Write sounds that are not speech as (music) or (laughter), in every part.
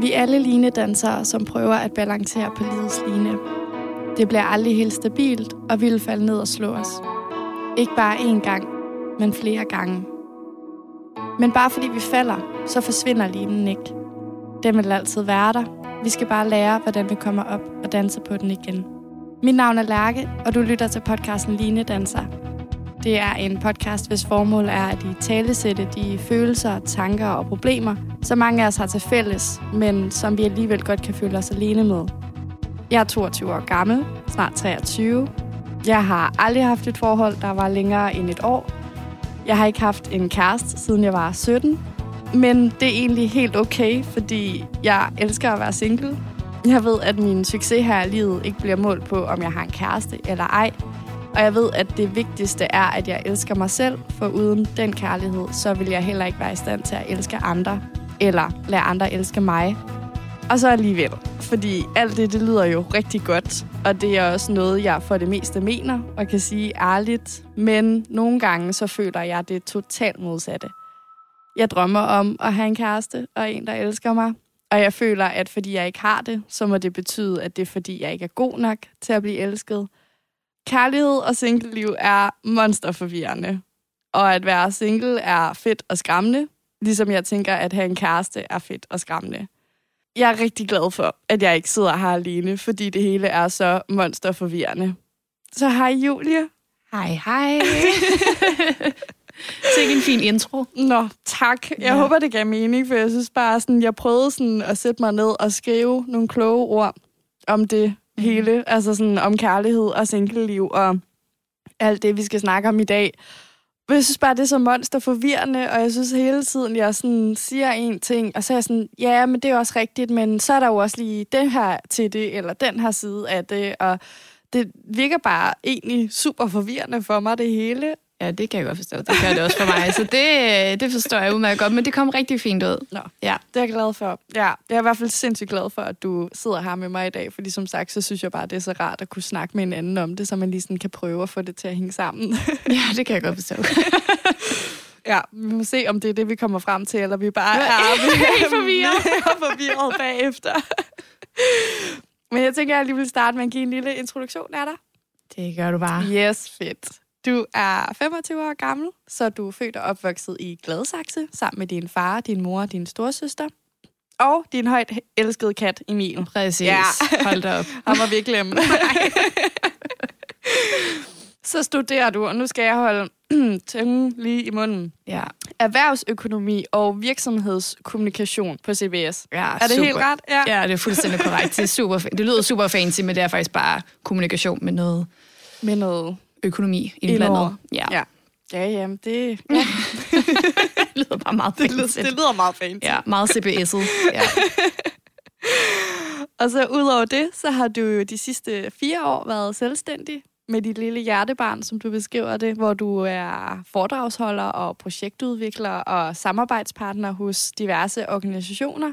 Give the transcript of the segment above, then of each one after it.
Vi er alle linedansere, som prøver at balancere på livets line. Det bliver aldrig helt stabilt, og vi vil falde ned og slå os. Ikke bare én gang, men flere gange. Men bare fordi vi falder, så forsvinder linen ikke. Den vil altid være der. Vi skal bare lære, hvordan vi kommer op og danser på den igen. Mit navn er Lærke, og du lytter til podcasten Line Danser. Det er en podcast, hvis formål er at i talesætte de følelser, tanker og problemer, som mange af os har til fælles, men som vi alligevel godt kan føle os alene med. Jeg er 22 år gammel, snart 23. Jeg har aldrig haft et forhold, der var længere end et år. Jeg har ikke haft en kæreste, siden jeg var 17. Men det er egentlig helt okay, fordi jeg elsker at være single. Jeg ved, at min succes her i livet ikke bliver målt på, om jeg har en kæreste eller ej. Og jeg ved, at det vigtigste er, at jeg elsker mig selv, for uden den kærlighed, så vil jeg heller ikke være i stand til at elske andre, eller lade andre elske mig. Og så alligevel, fordi alt det, det lyder jo rigtig godt, og det er også noget, jeg for det meste mener, og kan sige ærligt, men nogle gange så føler jeg det totalt modsatte. Jeg drømmer om at have en kæreste og en, der elsker mig, og jeg føler, at fordi jeg ikke har det, så må det betyde, at det er fordi, jeg ikke er god nok til at blive elsket. Kærlighed og singleliv er monsterforvirrende. Og at være single er fedt og skræmmende, ligesom jeg tænker, at have en kæreste er fedt og skræmmende. Jeg er rigtig glad for, at jeg ikke sidder her alene, fordi det hele er så monsterforvirrende. Så hej Julie. Hej, hej. (laughs) Sikke en fin intro. Nå, tak. Jeg ja. håber, det gav mening, for jeg synes bare, sådan, jeg prøvede sådan at sætte mig ned og skrive nogle kloge ord om det. Mm-hmm. hele. Altså sådan om kærlighed og singleliv og alt det, vi skal snakke om i dag. Men jeg synes bare, det er så monster forvirrende, og jeg synes hele tiden, jeg sådan siger en ting, og så er jeg sådan, ja, men det er også rigtigt, men så er der jo også lige det her til det, eller den her side af det, og det virker bare egentlig super forvirrende for mig, det hele. Ja, det kan jeg godt forstå. Det gør det også for mig. Så det, det forstår jeg udmærket godt, men det kom rigtig fint ud. Nå, ja. det er jeg glad for. Ja, jeg er i hvert fald sindssygt glad for, at du sidder her med mig i dag, fordi som sagt, så synes jeg bare, det er så rart at kunne snakke med en anden om det, så man lige sådan kan prøve at få det til at hænge sammen. (laughs) ja, det kan jeg godt forstå. Ja, vi må se, om det er det, vi kommer frem til, eller vi bare er (laughs) forvirret. (laughs) forvirret bagefter. Men jeg tænker, at jeg lige vil starte med at give en lille introduktion af dig. Det gør du bare. Yes, fedt. Du er 25 år gammel, så du er født og opvokset i Gladsaxe, sammen med din far, din mor og din storsøster. Og din højt elskede kat, Emil. Præcis. Ja. Hold da op. (laughs) Han var vi ikke glemme. (laughs) så studerer du, og nu skal jeg holde (clears throat) tungen lige i munden. Ja. Erhvervsøkonomi og virksomhedskommunikation på CBS. Ja, er det super. helt ret? Ja. ja, det er fuldstændig korrekt. Det, er super, det lyder super fancy, men det er faktisk bare kommunikation med noget, med noget økonomi indblandet. Ja. ja. Ja, jamen, det... Ja. (laughs) det lyder bare meget fancy. Det lyder, det lyder meget fancy. Ja, meget CBS'et. Ja. (laughs) og så udover det, så har du jo de sidste fire år været selvstændig med dit lille hjertebarn, som du beskriver det, hvor du er foredragsholder og projektudvikler og samarbejdspartner hos diverse organisationer,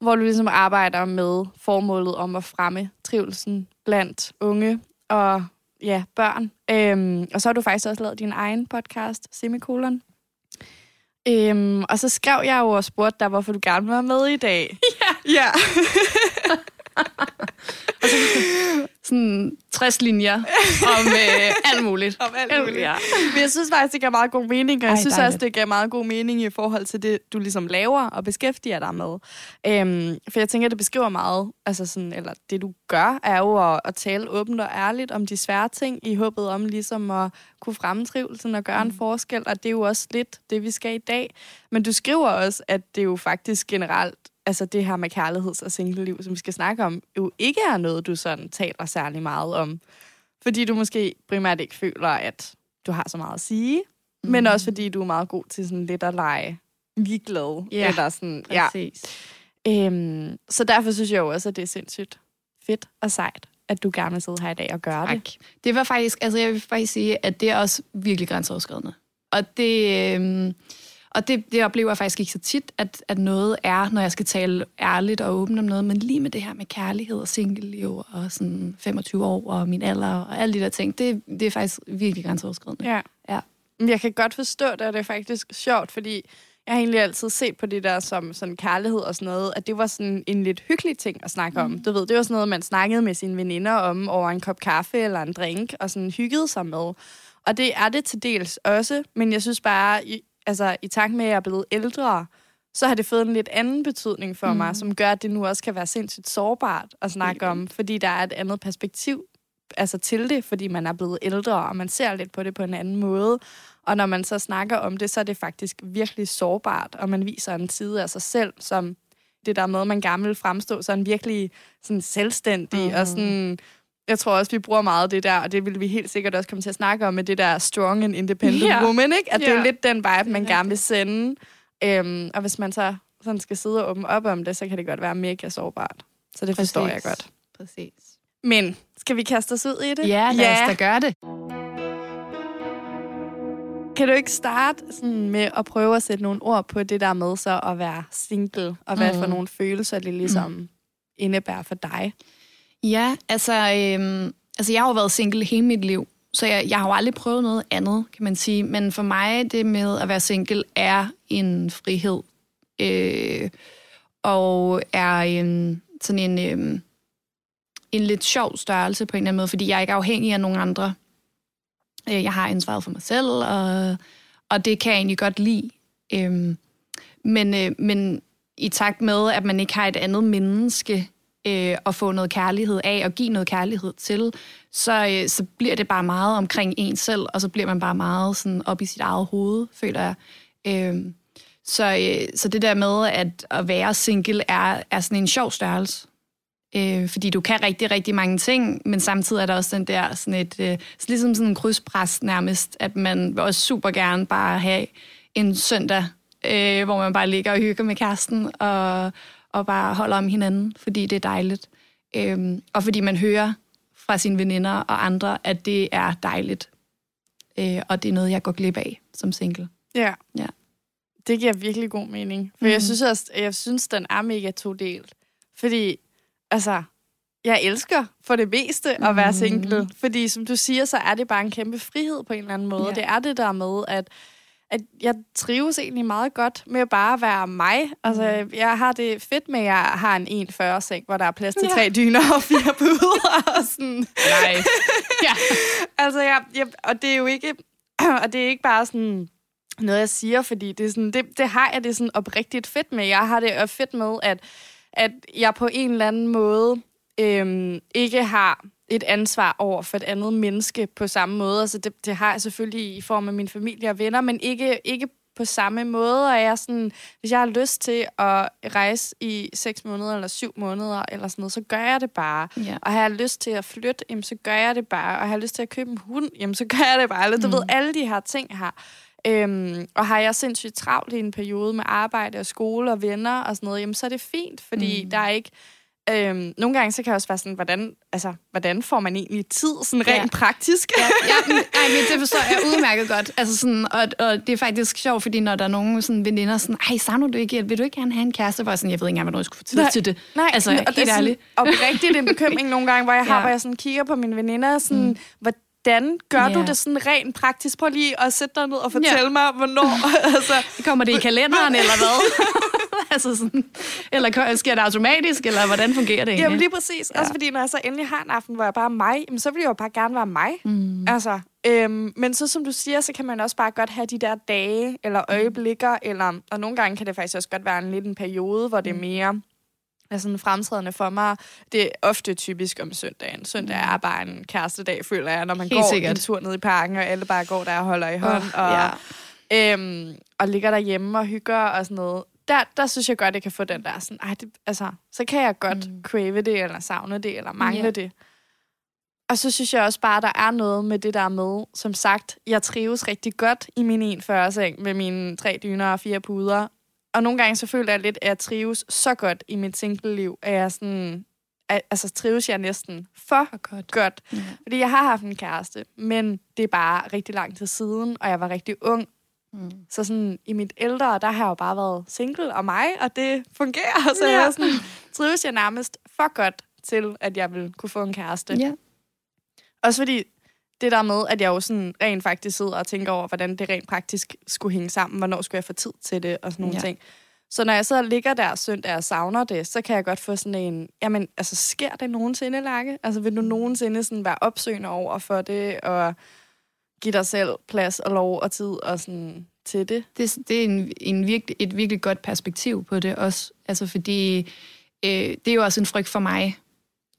hvor du ligesom arbejder med formålet om at fremme trivelsen blandt unge og ja, børn. Øhm, og så har du faktisk også lavet din egen podcast, Semikolon. Øhm, og så skrev jeg jo og spurgte dig, hvorfor du gerne vil være med i dag. (laughs) Ja. (laughs) ja. sådan 60 linjer om øh, (laughs) alt muligt. Om alt muligt. Ja. Men jeg synes faktisk, det giver meget god mening, og jeg Ej, synes dejligt. også, det giver meget god mening i forhold til det, du ligesom laver og beskæftiger dig med. Øhm, for jeg tænker, det beskriver meget, altså sådan, eller det du gør, er jo at, at tale åbent og ærligt om de svære ting, i håbet om ligesom at kunne fremme trivelsen og gøre mm. en forskel, og det er jo også lidt det, vi skal i dag. Men du skriver også, at det jo faktisk generelt altså det her med kærligheds- og singleliv, som vi skal snakke om, jo ikke er noget, du sådan taler særlig meget om. Fordi du måske primært ikke føler, at du har så meget at sige, mm. men også fordi du er meget god til sådan lidt at lege ligeglad. Ja, eller sådan, præcis. Ja. Øhm, så derfor synes jeg jo også, at det er sindssygt fedt og sejt, at du gerne vil sidde her i dag og gøre tak. det. Det var faktisk, altså jeg vil faktisk sige, at det er også virkelig grænseoverskridende. Og det... Øhm, og det, det oplever jeg faktisk ikke så tit, at, at noget er, når jeg skal tale ærligt og åbent om noget, men lige med det her med kærlighed og single-liv og sådan 25 år og min alder og alle de der ting, det, det er faktisk virkelig grænseoverskridende. Ja. ja. Jeg kan godt forstå det, og det er faktisk sjovt, fordi jeg har egentlig altid set på det der som sådan kærlighed og sådan noget, at det var sådan en lidt hyggelig ting at snakke mm. om. Du ved, det var sådan noget, man snakkede med sine veninder om over en kop kaffe eller en drink, og sådan hyggede sig med. Og det er det til dels også, men jeg synes bare, altså i takt med, at jeg er blevet ældre, så har det fået en lidt anden betydning for mm. mig, som gør, at det nu også kan være sindssygt sårbart at snakke om, fordi der er et andet perspektiv altså til det, fordi man er blevet ældre, og man ser lidt på det på en anden måde. Og når man så snakker om det, så er det faktisk virkelig sårbart, og man viser en side af sig selv, som det der med, at man gerne vil fremstå sådan virkelig sådan selvstændig, mm. og sådan jeg tror også, vi bruger meget det der, og det vil vi helt sikkert også komme til at snakke om, med det der strong and independent yeah. woman, ikke? At yeah. det er lidt den vibe, man gerne vil sende. Øhm, og hvis man så sådan skal sidde og åbne op om det, så kan det godt være mega sårbart. Så det Præcis. forstår jeg godt. Præcis. Men skal vi kaste os ud i det? Ja, lad ja. os da gøre det. Kan du ikke starte sådan med at prøve at sætte nogle ord på det der med så at være single, og hvad mm. for nogle følelser det ligesom mm. indebærer for dig? Ja, altså, øhm, altså jeg har jo været single hele mit liv, så jeg, jeg har jo aldrig prøvet noget andet, kan man sige. Men for mig, det med at være single er en frihed. Øh, og er en, sådan en, øh, en lidt sjov størrelse på en eller anden måde, fordi jeg er ikke afhængig af nogen andre. Øh, jeg har ansvaret for mig selv, og, og det kan jeg egentlig godt lide. Øh, men, øh, men i takt med, at man ikke har et andet menneske øh, at få noget kærlighed af og give noget kærlighed til, så, øh, så bliver det bare meget omkring en selv, og så bliver man bare meget sådan op i sit eget hoved, føler jeg. Øh, så, øh, så det der med at, at være single er, er sådan en sjov størrelse. Øh, fordi du kan rigtig, rigtig mange ting, men samtidig er der også den der sådan et, øh, ligesom sådan en krydspres nærmest, at man vil også super gerne bare have en søndag, øh, hvor man bare ligger og hygger med kæresten, og, og bare holder om hinanden, fordi det er dejligt. Øhm, og fordi man hører fra sine veninder og andre, at det er dejligt. Øh, og det er noget, jeg går glip af som single. Ja. ja. Det giver virkelig god mening. For mm. jeg synes også, jeg synes, den er mega to-delt. Fordi, altså, jeg elsker for det meste at være single. Mm. Fordi, som du siger, så er det bare en kæmpe frihed på en eller anden måde. Ja. Det er det der med, at at jeg trives egentlig meget godt med at bare være mig. Altså, mm. jeg har det fedt med, at jeg har en 1,40 seng, hvor der er plads til ja. tre dyner og fire puder. (laughs) og sådan. Nej. Ja. (laughs) altså, jeg, jeg, og det er jo ikke, (clears throat) og det er ikke bare sådan noget, jeg siger, fordi det, er sådan, det, det har jeg det sådan oprigtigt fedt med. Jeg har det fedt med, at, at jeg på en eller anden måde øhm, ikke har et ansvar over for et andet menneske på samme måde. Altså det, det har jeg selvfølgelig i form af min familie og venner, men ikke, ikke på samme måde, og jeg er sådan, hvis jeg har lyst til at rejse i seks måneder eller syv måneder eller sådan noget, så gør jeg det bare. Ja. Og har jeg lyst til at flytte, jamen, så gør jeg det bare. Og har jeg lyst til at købe en hund, jamen, så gør jeg det bare. Eller, du mm. ved, alle de her ting her. Øhm, og har jeg sindssygt travlt i en periode med arbejde og skole og venner og sådan noget, jamen, så er det fint, fordi mm. der er ikke Øhm, nogle gange så kan jeg også være sådan, hvordan, altså, hvordan får man egentlig tid, sådan rent ja. praktisk? Ja, ja (laughs) men, ej, men det forstår jeg udmærket godt. Altså sådan, og, og det er faktisk sjovt, fordi når der er nogen sådan, veninder, sådan, ej, savner du ikke, vil du ikke gerne have en kæreste? Hvor jeg, sådan, jeg ved ikke engang, hvornår jeg skulle få tid nej, til det. Nej, altså, og det er sådan, og rigtigt en bekymring nogle gange, hvor jeg har, (laughs) ja. hvor jeg sådan kigger på mine veninder, sådan, mm. Hvordan gør yeah. du det sådan rent praktisk? Prøv lige at sætte dig ned og fortælle yeah. mig, hvornår. (laughs) altså, Kommer det i kalenderen, eller hvad? (laughs) (laughs) altså sådan, eller sker det automatisk, eller hvordan fungerer det egentlig? Jamen lige præcis. Ja. Også fordi, når jeg så endelig har en aften, hvor jeg bare er mig, jamen, så vil jeg jo bare gerne være mig. Mm. Altså, øhm, men så som du siger, så kan man også bare godt have de der dage, eller mm. øjeblikker, eller, og nogle gange kan det faktisk også godt være en lidt en periode, hvor det er mm. mere er sådan fremtrædende for mig. Det er ofte typisk om søndagen. Søndag er bare en kærestedag, føler jeg, når man Helt går sikkert. en tur ned i parken, og alle bare går der og holder i hånd, oh, og, ja. øhm, og ligger derhjemme og hygger og sådan noget der, der synes jeg godt, jeg kan få den der sådan, ej, det, altså, så kan jeg godt mm. crave det, eller savne det, eller mangle yeah. det. Og så synes jeg også bare, at der er noget med det der med, som sagt, jeg trives rigtig godt i min 1,40-seng med mine tre dyner og fire puder. Og nogle gange så føler jeg lidt, at jeg trives så godt i mit single-liv, at jeg sådan, at, altså trives jeg næsten for, for godt. godt. Ja. Fordi jeg har haft en kæreste, men det er bare rigtig lang tid siden, og jeg var rigtig ung, Mm. Så sådan, i mit ældre, der har jeg jo bare været single og mig, og det fungerer. (laughs) Så ja. jeg sådan, trives jeg nærmest for godt til, at jeg vil kunne få en kæreste. Ja. Også fordi, det der med, at jeg jo sådan rent faktisk sidder og tænker over, hvordan det rent praktisk skulle hænge sammen, hvornår skulle jeg få tid til det, og sådan nogle ja. ting. Så når jeg så ligger der søndag og savner det, så kan jeg godt få sådan en, jamen, altså, sker det nogensinde, Lærke? Altså, vil du nogensinde sådan være opsøgende over for det, og give dig selv plads og lov og tid og sådan til det? Det, det er en, en virkelig, et virkelig godt perspektiv på det også. Altså, fordi øh, det er jo også en frygt for mig,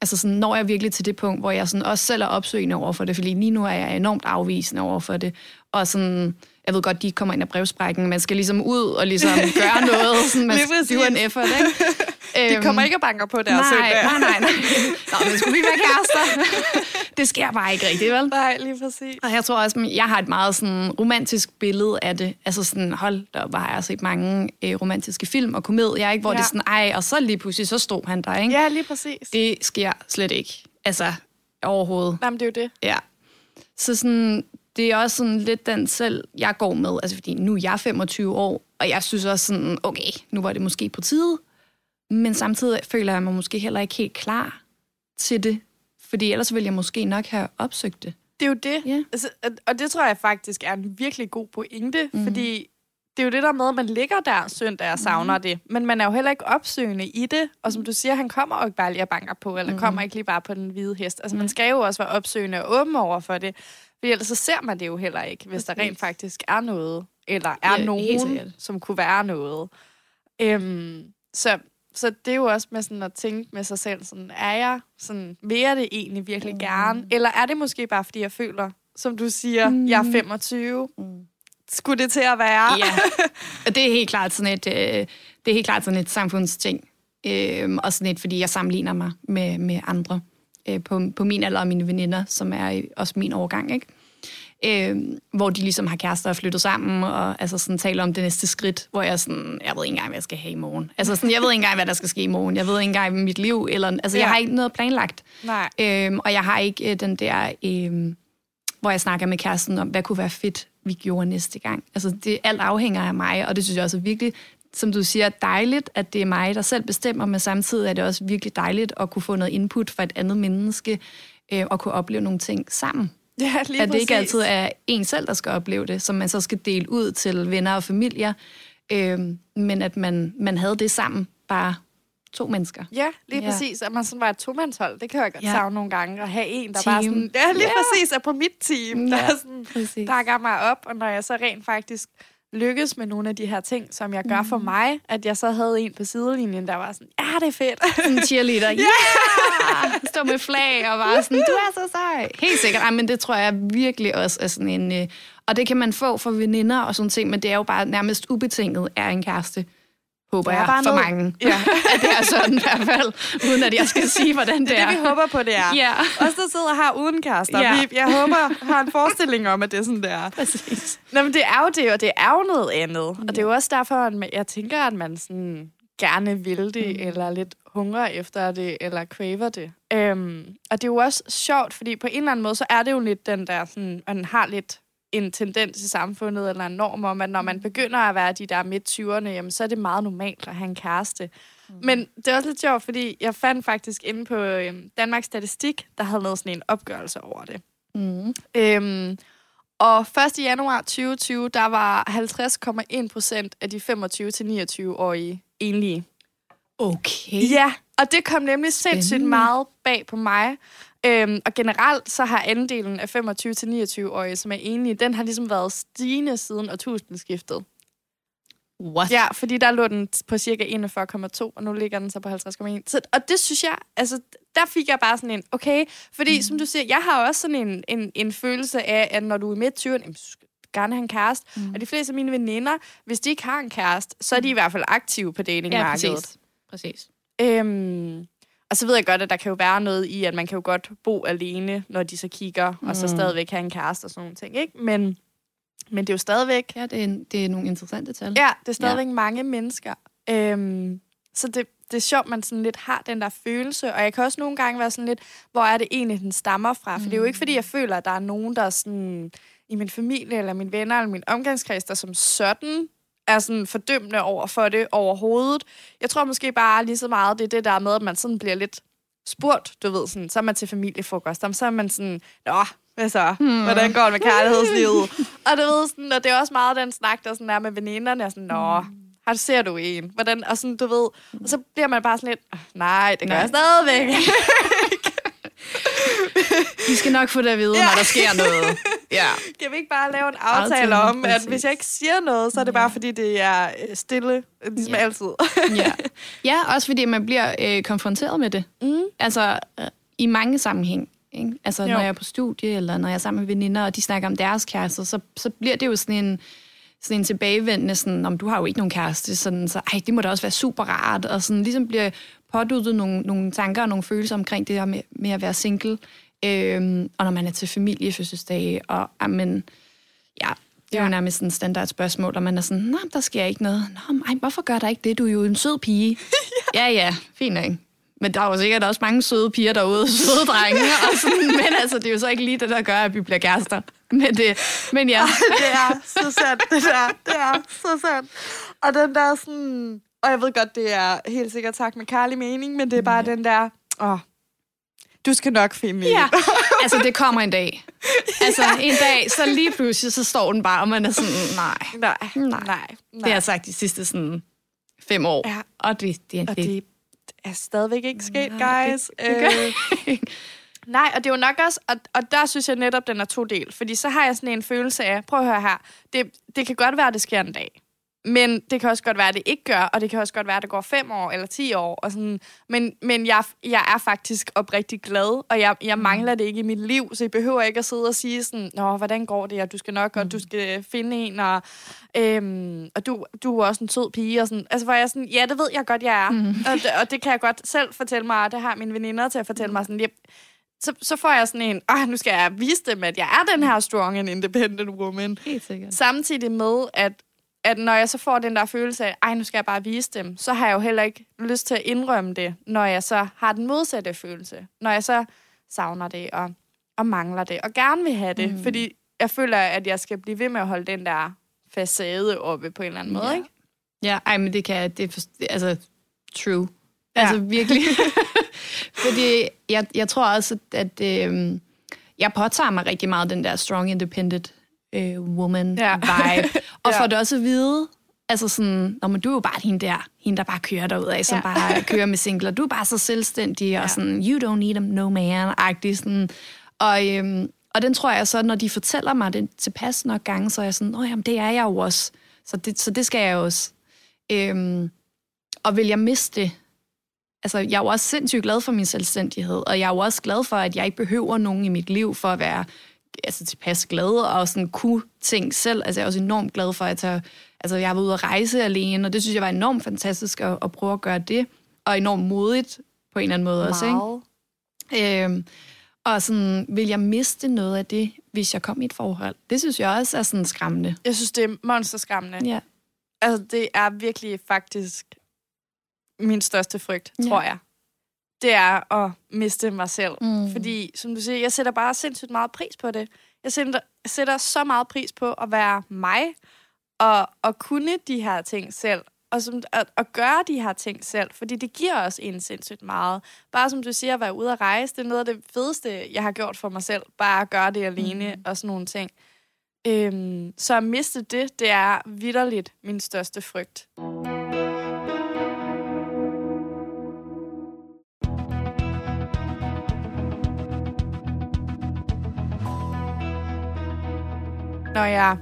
altså sådan, når jeg virkelig til det punkt, hvor jeg sådan også selv er opsøgende over for det, fordi lige nu er jeg enormt afvisende over for det, og sådan, jeg ved godt, de kommer ind af brevsprækken, man skal ligesom ud og ligesom gøre (laughs) noget, sådan, man skal en effort, ikke? De øhm, kommer ikke og banker på deres nej, søndag. Nej, nej, nej. Nå, men skulle vi være kærester? (laughs) det sker bare ikke rigtigt, vel? Nej, lige præcis. Og jeg tror også, jeg har et meget sådan romantisk billede af det. Altså sådan, hold da hvor har jeg set mange øh, romantiske film og komedier, ikke? hvor ja. det er sådan, ej, og så lige pludselig, så stod han der, ikke? Ja, lige præcis. Det sker slet ikke. Altså, overhovedet. Jamen, det er jo det. Ja. Så sådan, det er også sådan lidt den selv, jeg går med. Altså, fordi nu er jeg 25 år, og jeg synes også sådan, okay, nu var det måske på tide men samtidig føler jeg mig måske heller ikke helt klar til det, fordi ellers ville jeg måske nok have opsøgt det. Det er jo det. Yeah. Altså, og det tror jeg faktisk er en virkelig god pointe, mm. fordi det er jo det der med, at man ligger der søndag og savner mm. det, men man er jo heller ikke opsøgende i det, og som du siger, han kommer jo ikke bare lige og banker på, eller mm. kommer ikke lige bare på den hvide hest. Altså man skal jo også være opsøgende og åben over for det, for ellers så ser man det jo heller ikke, hvis der rent faktisk er noget, eller er ja, nogen, som kunne være noget. Øhm, så så det er jo også med sådan at tænke med sig selv, sådan, er jeg sådan, vil jeg det egentlig virkelig mm. gerne? Eller er det måske bare, fordi jeg føler, som du siger, mm. jeg er 25, mm. skulle det til at være? Ja, og det er helt klart sådan et, øh, det er helt klart sådan et samfundsting. Øh, og sådan et, fordi jeg sammenligner mig med, med andre øh, på, på min alder og mine veninder, som er også min årgang, ikke? øh, hvor de ligesom har kærester og flyttet sammen, og altså sådan taler om det næste skridt, hvor jeg sådan, jeg ved ikke engang, hvad jeg skal have i morgen. Altså sådan, jeg ved ikke engang, hvad der skal ske i morgen. Jeg ved ikke engang mit liv, eller, altså ja. jeg har ikke noget planlagt. Nej. Øh, og jeg har ikke øh, den der, øh, hvor jeg snakker med kæresten om, hvad kunne være fedt, vi gjorde næste gang. Altså det, alt afhænger af mig, og det synes jeg også er virkelig som du siger, dejligt, at det er mig, der selv bestemmer, men samtidig er det også virkelig dejligt at kunne få noget input fra et andet menneske, øh, og kunne opleve nogle ting sammen. Ja, lige at det ikke altid er en selv, der skal opleve det, som man så skal dele ud til venner og familier, øh, men at man, man havde det sammen, bare to mennesker. Ja, lige ja. præcis. At man sådan var et tomandshold, det kan jeg godt ja. savne nogle gange. At have en, der team. bare sådan, ja, lige ja. præcis, er på mit team, ja, der sådan, præcis. bakker mig op, og når jeg så rent faktisk lykkes med nogle af de her ting, som jeg gør mm. for mig, at jeg så havde en på sidelinjen, der var sådan, ja, det er fedt. En cheerleader, (laughs) ja! Yeah! Stå med flag og var sådan, du er så sej. Helt sikkert. Ej, men det tror jeg virkelig også er sådan en... Øh, og det kan man få for veninder og sådan ting, men det er jo bare nærmest ubetinget er en kæreste håber jeg, for noget. mange. Ja. at (laughs) det er sådan i hvert fald, uden at jeg skal sige, hvordan det, det er. Det vi håber på, det er. Ja. Os, der sidder her uden kærester, ja. vi, jeg håber, har en forestilling om, at det er sådan, det er. (laughs) Præcis. Nå, men det er jo det, og det er jo noget andet. Ja. Og det er jo også derfor, at jeg tænker, at man sådan gerne vil det, mm. eller lidt hungrer efter det, eller craver det. Øhm, og det er jo også sjovt, fordi på en eller anden måde, så er det jo lidt den der, sådan, man har lidt en tendens i samfundet, eller en norm om, at når man mm. begynder at være de der midt-20'erne, jamen, så er det meget normalt at have en kæreste. Mm. Men det er også lidt sjovt, fordi jeg fandt faktisk inde på øhm, Danmarks Statistik, der havde lavet sådan en opgørelse over det. Mm. Øhm, og 1. januar 2020, der var 50,1 procent af de 25-29-årige enlige. Okay. Ja, og det kom nemlig sindssygt Spændende. meget bag på mig. Øhm, og generelt så har andelen af 25-29-årige, som er enige, den har ligesom været stigende siden årtusindskiftet. What? Ja, fordi der lå den på cirka 41,2, og nu ligger den så på 50,1. Så, og det synes jeg, altså, der fik jeg bare sådan en, okay, fordi mm. som du siger, jeg har også sådan en, en, en følelse af, at når du er midt 20'erne, du skal gerne have en kæreste. Mm. Og de fleste af mine veninder, hvis de ikke har en kæreste, så er de i hvert fald aktive på datingmarkedet. Ja, præcis. præcis. Øhm, og så ved jeg godt, at der kan jo være noget i, at man kan jo godt bo alene, når de så kigger, mm. og så mm. stadigvæk have en kæreste og sådan nogle ting, ikke? Men, men det er jo stadigvæk... Ja, det er, det er nogle interessante tal. Ja, det er stadigvæk ja. mange mennesker. Øhm, så det, det er sjovt, man sådan lidt har den der følelse, og jeg kan også nogle gange være sådan lidt, hvor er det egentlig, den stammer fra? For mm. det er jo ikke, fordi jeg føler, at der er nogen, der er sådan i min familie, eller mine venner, eller min omgangskreds, der som sådan er sådan fordømmende over for det overhovedet. Jeg tror måske bare lige så meget, det er det der med, at man sådan bliver lidt spurgt, du ved, sådan, så er man til familiefrokost, så er man sådan, nå, hvad så? Hmm. Hvordan går det med kærlighedslivet? og du ved, sådan, og det er også meget den snak, der sådan er med veninderne, og sådan, nå, har ser du en? Hvordan, og sådan, du ved, og så bliver man bare sådan lidt, "Ah, nej, det gør Nej. jeg stadigvæk. (laughs) Vi skal nok få det at vide, Ja. når der sker noget. (laughs) Ja. kan vi ikke bare lave en aftale Aftale, om, at præcis. hvis jeg ikke siger noget, så er det bare, fordi det er øh, stille, ligesom Ja. altid. (laughs) ja. ja, også fordi man bliver øh, konfronteret med det. Mm. Altså, øh, i mange sammenhæng. Ikke? Altså, Jo. når jeg er på studie, eller når jeg er sammen med veninder, og de snakker om deres kærester, så, så bliver det jo sådan en, sådan en tilbagevendende, sådan, om du har jo ikke nogen kæreste, sådan, så ej, det må da også være super rart, og sådan ligesom bliver påduttet nogle, nogle tanker og nogle følelser omkring det her med, med at være single, øhm, og når man er til familiefødselsdage, og amen, ja, det er jo Ja. nærmest sådan et standard spørgsmål, og man er sådan, nej, der sker ikke noget. Nå, men ej, hvorfor gør der ikke det? Du er jo en sød pige. (laughs) ja, ja, fint ikke? Men der er jo sikkert også mange søde piger derude, søde drenge, (laughs) og sådan, men altså, det er jo så ikke lige det, der gør, at vi bliver kærester. Men, det, men ja, det er så sandt, det der. Det er så sandt. Og den der sådan... Og jeg ved godt, det er helt sikkert sagt med kærlig mening, men det er bare den der... Åh, du skal nok finde ja. en. (laughs) altså det kommer en dag. Altså en dag, så lige pludselig, så står den bare, og man er sådan, nej. Nej, Nej. nej. Det har jeg sagt de sidste sådan fem år. Ja. Og det, det, Og det, det er stadigvæk ikke sket, Nej, guys. det, det gør Øh, Nej, og det er jo nok også, og, og der synes jeg netop, den er to del. Fordi så har jeg sådan en følelse af, prøv at høre her, det, det kan godt være, at det sker en dag. Men det kan også godt være, at det ikke gør, og det kan også godt være, at det går fem år eller ti år. Og sådan. Men, men jeg, jeg er faktisk oprigtig glad, og jeg, jeg mangler det ikke i mit liv, så I behøver ikke at sidde og sige sådan, Nå, hvordan går det, og du skal nok, og du skal finde en, og, øhm, og du, du er også en sød pige. Og sådan. Altså, hvor jeg sådan, ja, det ved jeg godt, jeg er. Mm. Og, det, og det kan jeg godt selv fortælle mig, og det har mine veninder til at fortælle mig sådan, yep, så, så får jeg sådan en, ah, nu skal jeg vise dem, at jeg er den her strong and independent woman. Helt sikkert. Samtidig med, at, at når jeg så får den der følelse af, ej, nu skal jeg bare vise dem, så har jeg jo heller ikke lyst til at indrømme det, når jeg så har den modsatte følelse. Når jeg så savner det og, og mangler det, og gerne vil have det. Mm. Fordi jeg føler, at jeg skal blive ved med at holde den der facade oppe på en eller anden måde, Ja. ikke? Ja, ej, men det kan det er for, altså true. Ja. Altså virkelig. (laughs) Fordi jeg, jeg tror også, at øh, jeg påtager mig rigtig meget den der strong independent øh, woman Ja. (laughs) Og Ja. får det også at vide, altså sådan, Nå, men du er jo bare hende der, hende der bare kører derud af, som Ja. bare (laughs) kører med singler. Du er bare så selvstændig, og Ja. sådan, you don't need a no man-agtig. Sådan. Og, øhm, og den tror jeg så, når de fortæller mig det tilpas nok gange, så er jeg sådan, åh jamen, det er jeg jo også. Så det, så det skal jeg også. Øhm, og vil jeg miste det? Altså, jeg er jo også sindssygt glad for min selvstændighed, og jeg er jo også glad for, at jeg ikke behøver nogen i mit liv for at være altså, tilpas glad og sådan kunne ting selv. Altså, jeg er også enormt glad for, at jeg, altså, jeg har været ude at rejse alene, og det synes jeg var enormt fantastisk at, at prøve at gøre det, og enormt modigt på en eller anden måde også. Ikke? Meget. Øhm, og sådan, vil jeg miste noget af det, hvis jeg kom i et forhold? Det synes jeg også er sådan skræmmende. Jeg synes, det er monsterskræmmende. Ja. Altså, det er virkelig faktisk min største frygt, Ja. tror jeg. Det er at miste mig selv. Mm. Fordi, som du siger, jeg sætter bare sindssygt meget pris på det. Jeg sætter, sætter så meget pris på at være mig, og at kunne de her ting selv. Og som, at, at gøre de her ting selv, fordi det giver os en sindssygt meget. Bare som du siger, at være ude at rejse, det er noget af det fedeste, jeg har gjort for mig selv. Bare at gøre det alene mm. og sådan nogle ting. Øhm, så at miste det, det er vidderligt min største frygt. Når jeg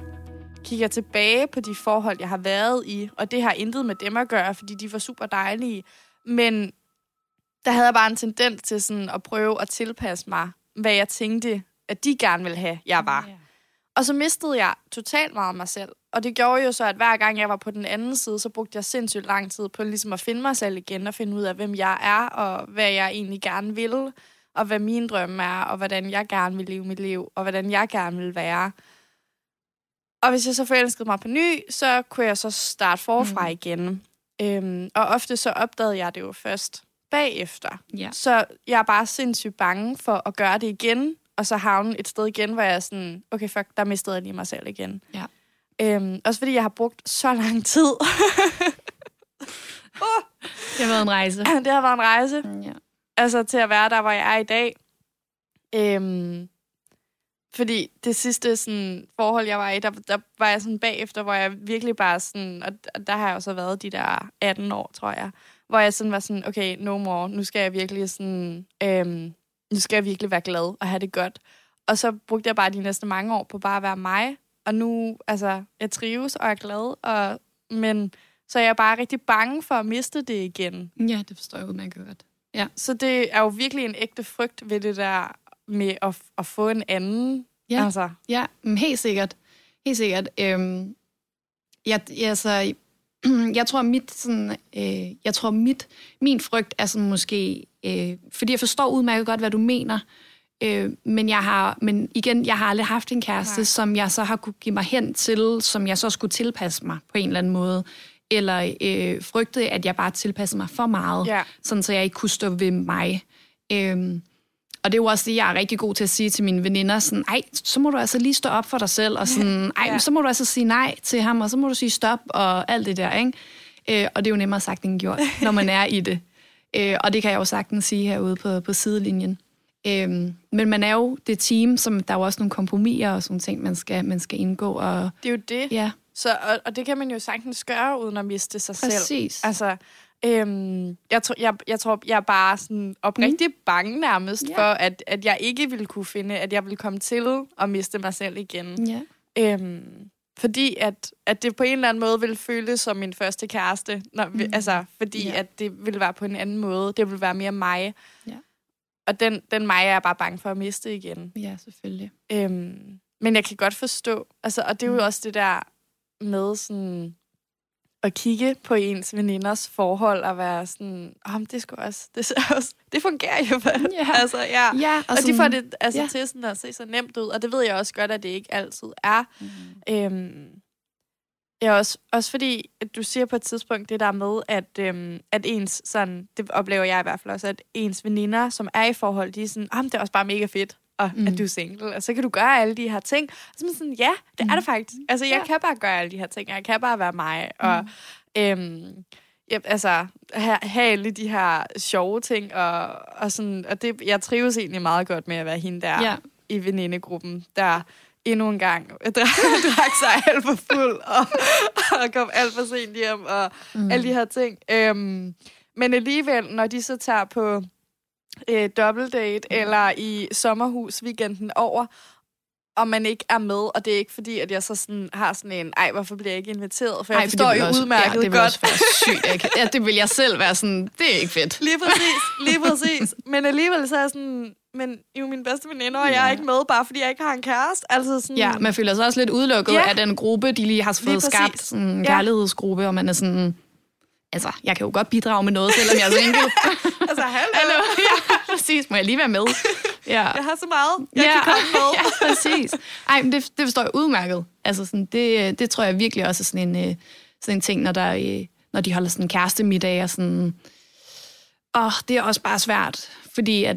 kigger tilbage på de forhold, jeg har været i, og det har intet med dem at gøre, fordi de var super dejlige, men der havde jeg bare en tendens til sådan at prøve at tilpasse mig, hvad jeg tænkte, at de gerne ville have, jeg var. Og så mistede jeg totalt meget mig selv. Og det gjorde jo så, at hver gang jeg var på den anden side, så brugte jeg sindssygt lang tid på ligesom at finde mig selv igen, og finde ud af, hvem jeg er, og hvad jeg egentlig gerne vil, og hvad mine drømme er, og hvordan jeg gerne vil leve mit liv, og hvordan jeg gerne vil være. Og hvis jeg så forelskede mig på ny, så kunne jeg så starte forfra mm. igen. Øhm, og ofte så opdagede jeg det jo først bagefter. Ja. Så jeg er bare sindssygt bange for at gøre det igen, og så havne et sted igen, hvor jeg er sådan, okay, fuck, der mistede jeg lige mig selv igen. Ja. Øhm, også fordi jeg har brugt så lang tid. (laughs) Det har været en rejse. (clears throat) det har været en rejse, Ja. altså til at være der, hvor jeg er i dag. Øhm, fordi det sidste sådan, forhold, jeg var i, der, der var jeg sådan bagefter, hvor jeg virkelig bare sådan, og der har jeg også været de der 18 år, tror jeg, hvor jeg sådan var sådan, okay, no more, nu skal jeg virkelig sådan, øhm, nu skal jeg virkelig være glad og have det godt. Og så brugte jeg bare de næste mange år på bare at være mig, og nu, altså, jeg trives og er glad, og, men så er jeg bare rigtig bange for at miste det igen. Ja, det forstår jeg udmærket godt. Ja. Så det er jo virkelig en ægte frygt ved det der med at, at få en anden. Ja, Altså, ja helt sikkert. Helt sikkert. Øhm, jeg, altså, (clears throat) jeg tror, mit, sådan, øh, jeg tror mit, min frygt er sådan måske, øh, fordi jeg forstår udmærket godt, hvad du mener, øh, men, jeg har, men igen, jeg har aldrig haft en kæreste, Nej. som jeg så har kunne give mig hen til, som jeg så skulle tilpasse mig på en eller anden måde eller øh, frygtede, at jeg bare tilpassede mig for meget, Ja. sådan så jeg ikke kunne stå ved mig. Øhm, og det er jo også det, jeg er rigtig god til at sige til mine veninder, sådan, ej, så må du altså lige stå op for dig selv, og sådan, ej, Ja. så må du altså sige nej til ham, og så må du sige stop, og alt det der, ikke? Øh, og det er jo nemmere sagt end gjort, (laughs) når man er i det. Øh, og det kan jeg jo sagtens sige herude på, på sidelinjen. Øhm, men man er jo det team, som der er jo også nogle kompromiser og sådan ting, man skal, man skal indgå. Og, det er jo det. ja, Så, og, og det kan man jo sagtens gøre, uden at miste sig selv. præcis. Altså, øhm, jeg, tror, jeg, jeg tror, jeg er bare sådan oprigtig mm. bange nærmest Ja. for, at, at jeg ikke ville kunne finde, at jeg ville komme til at miste mig selv igen. Ja. Øhm, fordi at, at det på en eller anden måde ville føles som min første kæreste. Når, Mm. Altså, fordi Ja. at det ville være på en anden måde. Det ville være mere mig. Ja. Og den, den mig er jeg bare bange for at miste igen. ja, selvfølgelig. Øhm, men jeg kan godt forstå, altså, og det er jo Mm. også det der med sådan at kigge på ens veninders forhold og være sådan, om det skulle også, det, (laughs) også, det fungerer jo. vel?" Ja. altså, ja. Ja, Og, og de får det altså, ja. til sådan at se så nemt ud, og det ved jeg også godt, at det ikke altid er. Mm. Øhm, ja, også, også fordi, at du siger på et tidspunkt det der med, at, øhm, at ens, sådan, det oplever jeg i hvert fald også, at ens veninder, som er i forhold, de er sådan, oh, det er også bare mega fedt, og Mm. mm. at du er single, og så kan du gøre alle de her ting. Og så er man sådan, ja, det er det faktisk. Altså, jeg Mm. Ja. Mm. kan bare gøre alle de her ting, jeg kan bare være mig, og øhm, ja, altså, have, have alle de her sjove ting, og, og, sådan, og det, jeg trives egentlig meget godt med at være hende der Ja. i venindegruppen, der endnu en gang (laughs) drak sig alt for fuld, og, og kom alt for sent hjem, og mm. alle de her ting. Øhm, men alligevel, når de så tager på øh, double date, mm. eller i sommerhus weekenden over, og man ikke er med, og det er ikke fordi, at jeg så sådan, har sådan en, ej, hvorfor bliver jeg ikke inviteret? For jeg Ej, forstår jo også- udmærket ja, det godt. også være sygt. Ikke? Ja, det vil jeg selv være sådan, det er ikke fedt. Lige præcis, lige præcis. Men alligevel så er jeg sådan, men jo mine bedste veninder, og jeg er ikke med, bare fordi jeg ikke har en kæreste. Altså sådan, Ja, man føler sig også lidt udelukket Ja. af den gruppe, de lige har fået præcis. skabt, sådan en kærlighedsgruppe, og man er sådan, altså, jeg kan jo godt bidrage med noget, selvom jeg er single. (laughs) altså, hallo. Hallo, (laughs) ja, præcis, må jeg lige være med? Ja. Jeg har så meget, jeg kan komme (laughs) med. ja, præcis. Ej, men det, det forstår jeg udmærket. Altså, sådan, det, det tror jeg virkelig også er sådan en, øh, sådan en ting, når, der, øh, når de holder sådan en kærestemiddag, og sådan, åh, det er også bare svært, fordi at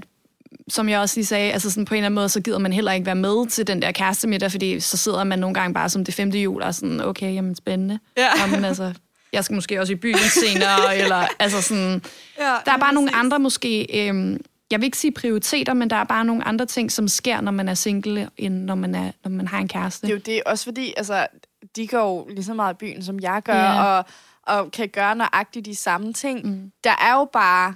som jeg også lige sagde, altså sådan på en eller anden måde, så gider man heller ikke være med til den der kærestemiddag, fordi så sidder man nogle gange bare som det femte jul, og sådan, okay, jamen spændende. Ja. Jamen, altså, jeg skal måske også i byen senere, (laughs) eller altså sådan, Ja, der er bare nogle andre måske, øhm, jeg vil ikke sige prioriteter, men der er bare nogle andre ting, som sker, når man er single, end når man, er, når man har en kæreste. Det er jo det, også fordi, altså, de går jo lige så meget i byen, som jeg gør, Ja. og, og kan gøre nøjagtigt de samme ting. Mm. Der er jo bare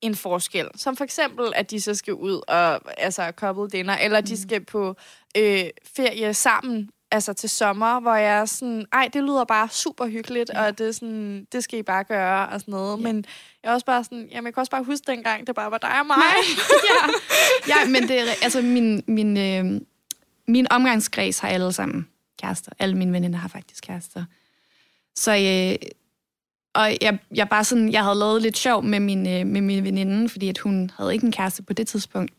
en forskel. Som for eksempel, at de så skal ud og altså couple dinner, eller de skal på øh, ferie sammen, altså til sommer, hvor jeg er sådan, ej, det lyder bare super hyggeligt, ja. og det, er sådan, det skal I bare gøre, og sådan noget. Ja. Men jeg er også bare sådan, jamen, jeg kan også bare huske dengang, det bare var dig og mig. (laughs) ja. (laughs) ja, men det er, altså min, min, øh, min omgangskreds har alle sammen kærester. Alle mine veninder har faktisk kærester. Så øh, og jeg, jeg, bare sådan, jeg havde lavet lidt sjov med min, øh, med min veninde, fordi at hun havde ikke en kæreste på det tidspunkt.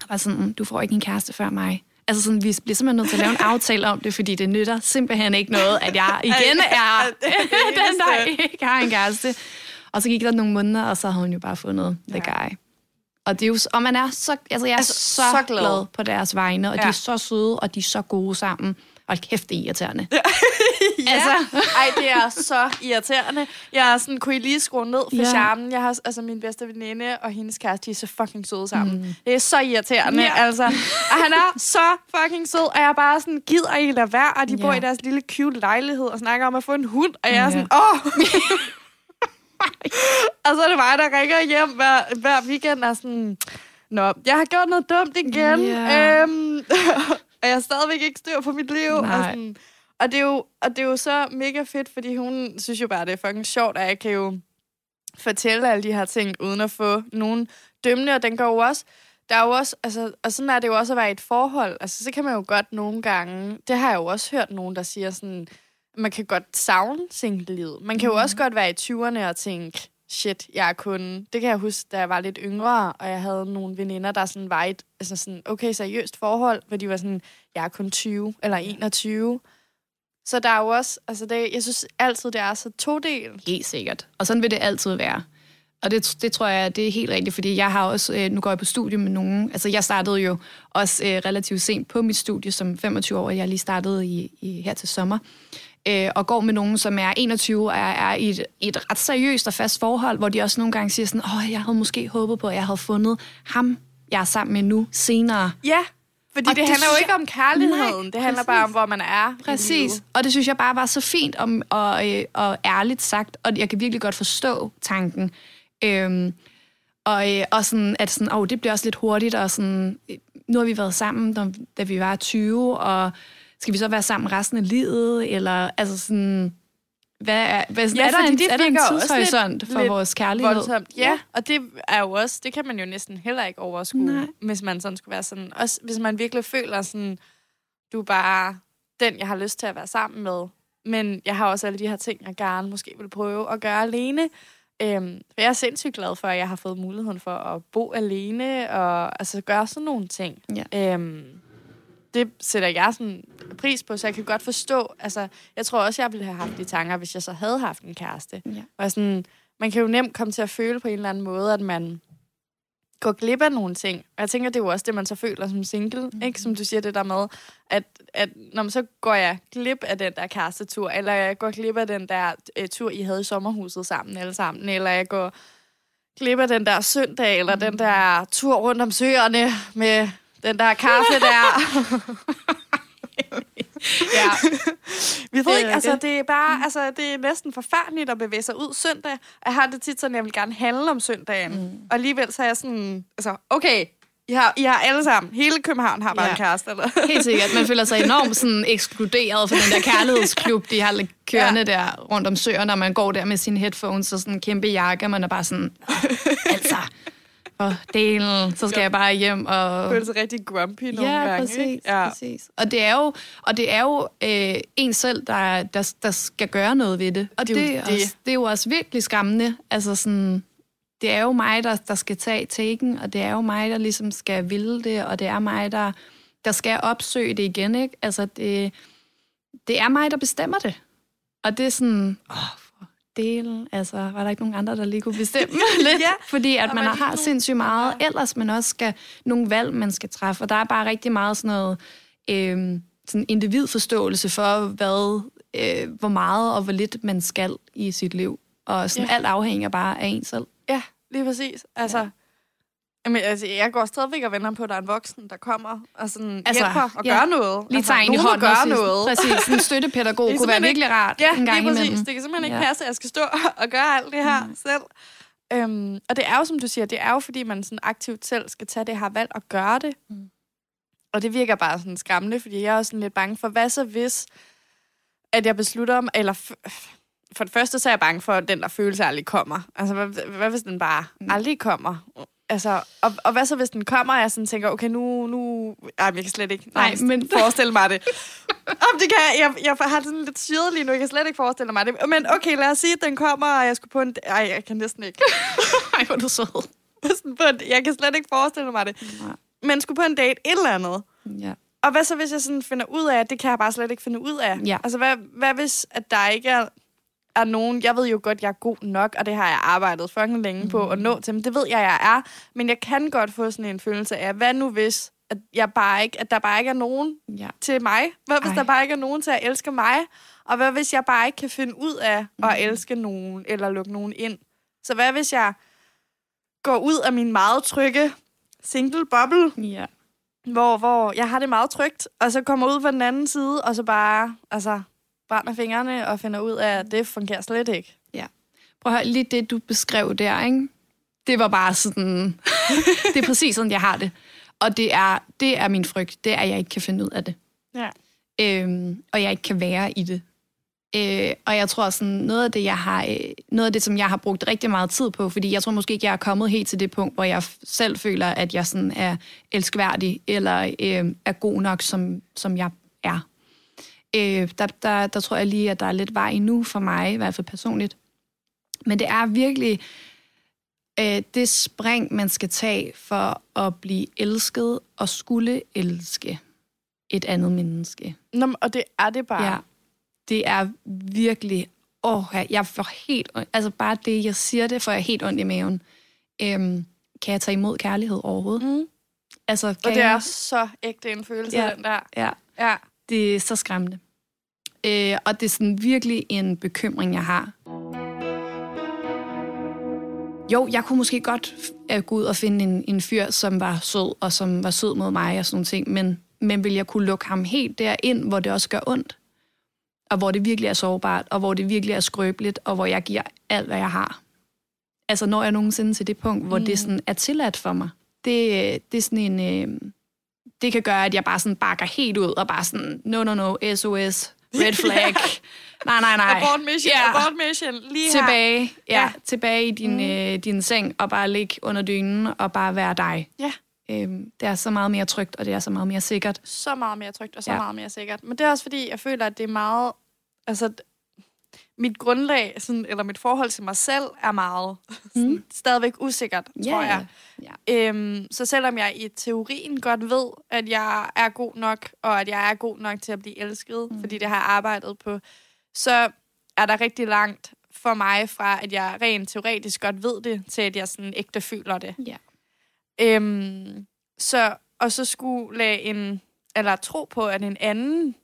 Jeg var sådan, "Mm, du får ikke en kæreste før mig. Altså sådan, vi bliver simpelthen nødt til at lave en (laughs) aftale om det, fordi det nytter simpelthen ikke noget, at jeg igen er er (laughs) den, der ikke har en kæreste. Og så gik der nogle måneder, og så havde hun jo bare fundet the Ja. guy. Og, det er jo, og man er så, altså jeg er Altså, så, så glad. glad. på deres vegne, og ja. de er så søde, og de er så gode sammen. Og kæft, det er irriterende. ja. (laughs) Altså. Ej, det er så irriterende. Jeg er sådan, kunne I lige skrue ned for ja. charmen? Jeg har altså min bedste veninde og hendes kæreste, de er så fucking søde sammen. Mm. Det er så irriterende, ja. altså. Og han er så fucking sød, og jeg er bare sådan, gider I lade være? Og de ja. bor i deres lille cute lejlighed og snakker om at få en hund, og jeg er sådan, åh! Oh. (laughs) og så er det mig, der ringer hjem hver, hver weekend og sådan, Nå, jeg har gjort noget dumt igen. Yeah. Øhm, (laughs) og jeg har stadigvæk ikke styr på mit liv. Og, sådan, og, det er jo, og det er jo så mega fedt, fordi hun synes jo bare, det er fucking sjovt, at jeg kan jo fortælle alle de her ting, uden at få nogen dømmende, og den går jo også, der er jo også, altså, og sådan er det jo også at være i et forhold. Altså, så kan man jo godt nogle gange, det har jeg jo også hørt nogen, der siger sådan, man kan godt savne single-livet. Man kan mm. jo også godt være i 20'erne og tænke, shit, jeg er kun... Det kan jeg huske, da jeg var lidt yngre, og jeg havde nogle veninder, der sådan var i et altså sådan, okay, seriøst forhold, hvor de var sådan, jeg er kun 20 eller 21. Så der er jo også, altså det, jeg synes altid, det er så to del. Helt sikkert. Og sådan vil det altid være. Og det, det tror jeg, det er helt rigtigt, fordi jeg har også, øh, nu går jeg på studie med nogen, altså jeg startede jo også øh, relativt sent på mit studie som 25 år, jeg lige startede i, i her til sommer øh, og går med nogen, som er 21 og er, er i, et, et ret seriøst og fast forhold, hvor de også nogle gange siger sådan, åh, jeg havde måske håbet på, at jeg havde fundet ham, jeg er sammen med nu, senere. Ja, fordi og det, det handler jo ikke om kærligheden, nej, det handler præcis. bare om, hvor man er. Præcis, og det synes jeg bare var så fint om, og, øh, og ærligt sagt, og jeg kan virkelig godt forstå tanken. Øhm, og, øh, og sådan, at sådan, oh, det bliver også lidt hurtigt, og sådan, nu har vi været sammen, da, da vi var 20, og skal vi så være sammen resten af livet, eller altså sådan... Hvad er, hvad, ja, er, der en, det er der en tidshorisont for vores kærlighed? Voldsomt. Ja, ja, og det er jo også, det kan man jo næsten heller ikke overskue, Nej. hvis man sådan skulle være sådan, også hvis man virkelig føler sådan, du er bare den, jeg har lyst til at være sammen med, men jeg har også alle de her ting, jeg gerne måske vil prøve at gøre alene. Øhm, jeg er sindssygt glad for, at jeg har fået muligheden for at bo alene, og altså gøre sådan nogle ting. Ja. Øhm, det sætter jeg sådan pris på, så jeg kan godt forstå, altså, jeg tror også, jeg ville have haft de tanker, hvis jeg så havde haft en kæreste. Ja. Og sådan, man kan jo nemt komme til at føle på en eller anden måde, at man går glip af nogle ting. Og jeg tænker, det er jo også det, man så føler som single, mm. ikke? Som du siger det der med, at, at når man så går jeg glip af den der kærestetur, eller jeg går glip af den der uh, tur, I havde i sommerhuset sammen alle sammen, eller jeg går glip af den der søndag, eller mm. den der tur rundt om søerne med den der kaffe der. (laughs) ja. Vi ved ikke, altså det er bare, altså det er næsten forfærdeligt at bevæge sig ud søndag. Jeg har det tit sådan, jeg vil gerne handle om søndagen. Mm. Og alligevel så er jeg sådan, altså okay, i har, I har alle sammen, hele København har bare ja. en kæreste. Eller? (laughs) Helt sikkert. Man føler sig enormt sådan ekskluderet fra den der kærlighedsklub, de har kørende ja. der rundt om søerne, når man går der med sine headphones og sådan en kæmpe jakke, man er bare sådan, altså, for delen, så skal ja. jeg bare hjem og... Føler sig rigtig grumpy nogle ja, gange. Præcis, ikke? Ja, præcis. Og det er jo, og det er jo øh, en selv, der, der, der skal gøre noget ved det. Og det, det, er, det. Også, det er jo også virkelig skræmmende. Altså sådan, det er jo mig, der, der skal tage taken, og det er jo mig, der ligesom skal ville det, og det er mig, der, der skal opsøge det igen, ikke? Altså, det, det er mig, der bestemmer det. Og det er sådan, åh, dele? Altså, var der ikke nogen andre, der lige kunne bestemme (laughs) lidt? ja, Fordi at man har sindssygt meget ja. ellers, men også skal nogle valg, man skal træffe. Og der er bare rigtig meget sådan noget øh, sådan individforståelse for, hvad, øh, hvor meget og hvor lidt man skal i sit liv. Og sådan ja. alt afhænger bare af en selv. Ja, lige præcis. Altså, ja. Jamen, altså, jeg går stadigvæk og venter på, at der er en voksen, der kommer og sådan altså, hjælper og ja. gør noget. Lige altså, i hånden gør noget. Præcis, en støttepædagog (laughs) kunne være ikke, virkelig rart ja, en gang lige præcis. Imellem. Det kan simpelthen ikke ja. passe, at jeg skal stå (laughs) og gøre alt det her mm. selv. Øhm, og det er jo, som du siger, det er jo, fordi man sådan aktivt selv skal tage det her valg og gøre det. Mm. Og det virker bare sådan skræmmende, fordi jeg er også sådan lidt bange for, hvad så hvis, at jeg beslutter om, eller for det første så er jeg bange for, at den der følelse aldrig kommer. Altså, hvad, hvad hvis den bare mm. aldrig kommer? Altså, og, og hvad så, hvis den kommer, og jeg sådan tænker, okay, nu... nu ej, jeg kan slet ikke nej, men... forestille mig det. Om det kan jeg, jeg, jeg har sådan lidt syret lige nu, jeg kan slet ikke forestille mig det. Men okay, lad os sige, at den kommer, og jeg skulle på en... Ej, jeg kan næsten ikke. (laughs) Ej, hvor du sød. jeg kan slet ikke forestille mig det. Nej. Men skulle på en date, et eller andet. Ja. Og hvad så, hvis jeg sådan finder ud af, at det kan jeg bare slet ikke finde ud af? Ja. Altså, hvad, hvad hvis, at der ikke er er nogen, jeg ved jo godt, jeg er god nok, og det har jeg arbejdet fucking længe på at nå til, men det ved jeg, jeg er. Men jeg kan godt få sådan en følelse af, hvad nu hvis, at, jeg bare ikke, at der bare ikke er nogen Ja. til mig? Hvad hvis Ej. der bare ikke er nogen til at elske mig? Og hvad hvis jeg bare ikke kan finde ud af at elske nogen, eller lukke nogen ind? Så hvad hvis jeg går ud af min meget trygge single bubble, Ja. hvor, hvor jeg har det meget trygt, og så kommer ud på den anden side, og så bare altså, brænder fingrene og finder ud af, at det fungerer slet ikke. Prøv at høre, lige det, du beskrev der, ikke? det var bare sådan... (laughs) det er præcis sådan, jeg har det. Og det er, det er min frygt, det er, at jeg ikke kan finde ud af det. Ja. Øhm, og jeg ikke kan være i det. Øh, og jeg tror sådan, noget af det, jeg har, øh, noget af det, som jeg har brugt rigtig meget tid på, fordi jeg tror måske ikke, jeg er kommet helt til det punkt, hvor jeg selv føler, at jeg sådan er elskværdig, eller øh, er god nok, som, som jeg er. Øh, der, der, der tror jeg lige, at der er lidt vej endnu for mig, i hvert fald personligt. Men det er virkelig øh, det spring, man skal tage for at blive elsket og skulle elske et andet menneske. Nå, og det er det bare. Ja, det er virkelig... Åh, jeg får helt... Altså bare det, jeg siger det, får jeg helt ondt i maven. Øhm, kan jeg tage imod kærlighed overhovedet? Mm. Altså, kan Og det er jeg, så ægte en følelse, ja. den der. Ja, Ja. Det er så skræmmende. Øh, og det er sådan virkelig en bekymring, jeg har. Jo, jeg kunne måske godt øh, gå ud og finde en, en fyr, som var sød, og som var sød mod mig og sådan nogle ting, men, men vil jeg kunne lukke ham helt derind, hvor det også gør ondt? Og hvor det virkelig er sårbart, og hvor det virkelig er skrøbeligt, og hvor jeg giver alt, hvad jeg har. Altså, når jeg nogensinde til det punkt, hvor mm. det sådan er tilladt for mig. Det, det er sådan en... Øh, det kan gøre, at jeg bare sådan bakker helt ud, og bare sådan, no, no, no, SOS, red (laughs) flag. nej, nej, nej. Abort mission, Ja. abort mission, lige her. Tilbage, ja, Ja. ja. tilbage i din, mm. øh, din seng, og bare ligge under dynen, og bare være dig. Ja. Øhm, det er så meget mere trygt, og det er så meget mere sikkert. Så meget mere trygt, og så Ja. ja. meget mere sikkert. Men det er også fordi, jeg føler, at det er meget... Altså, mit grundlag, sådan, eller mit forhold til mig selv, er meget (laughs) Mm. stadigvæk usikkert, tror jeg. Ja. Øhm, så selvom jeg i teorien godt ved, at jeg er god nok, og at jeg er god nok til at blive elsket, mm. fordi det har jeg arbejdet på, så er der rigtig langt for mig fra, at jeg rent teoretisk godt ved det, til at jeg sådan ægte føler det. Ja. Øhm, så, og så skulle lade en, eller tro på, at en anden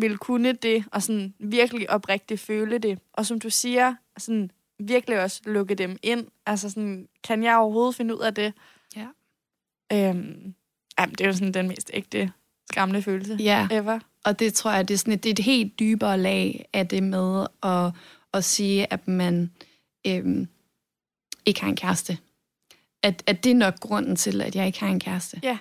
vil kunne det, og sådan virkelig oprigtigt føle det. Og som du siger, sådan virkelig også lukke dem ind. Altså sådan, kan jeg overhovedet finde ud af det? Ja. Øhm, jamen, det er jo sådan den mest ægte, skræmmende følelse ja, ever. og det tror jeg, det er, sådan et, det er et helt dybere lag af det med at, at sige, at man øhm, ikke har en kæreste. At, at det er nok grunden til, at jeg ikke har en kæreste. Ja.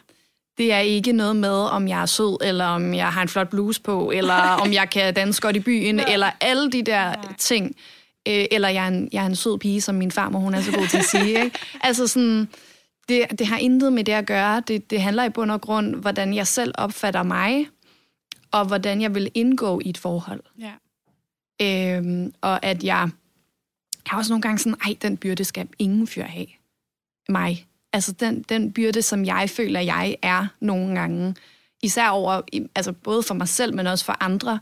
Det er ikke noget med, om jeg er sød, eller om jeg har en flot bluse på, eller om jeg kan danse godt i byen, Ja. eller alle de der Nej. ting. Øh, eller jeg er, en, jeg er en sød pige, som min farmor hun er så god til at sige. Ikke? (laughs) Altså sådan, det, det har intet med det at gøre. Det, det handler i bund og grund, hvordan jeg selv opfatter mig, og hvordan jeg vil indgå i et forhold. Ja. Øhm, og at jeg, jeg har også nogle gange sådan, ej, den byrde skal ingen fyr have. Mig. Altså den, den byrde, som jeg føler, jeg er nogle gange. Især over, altså både for mig selv, men også for andre.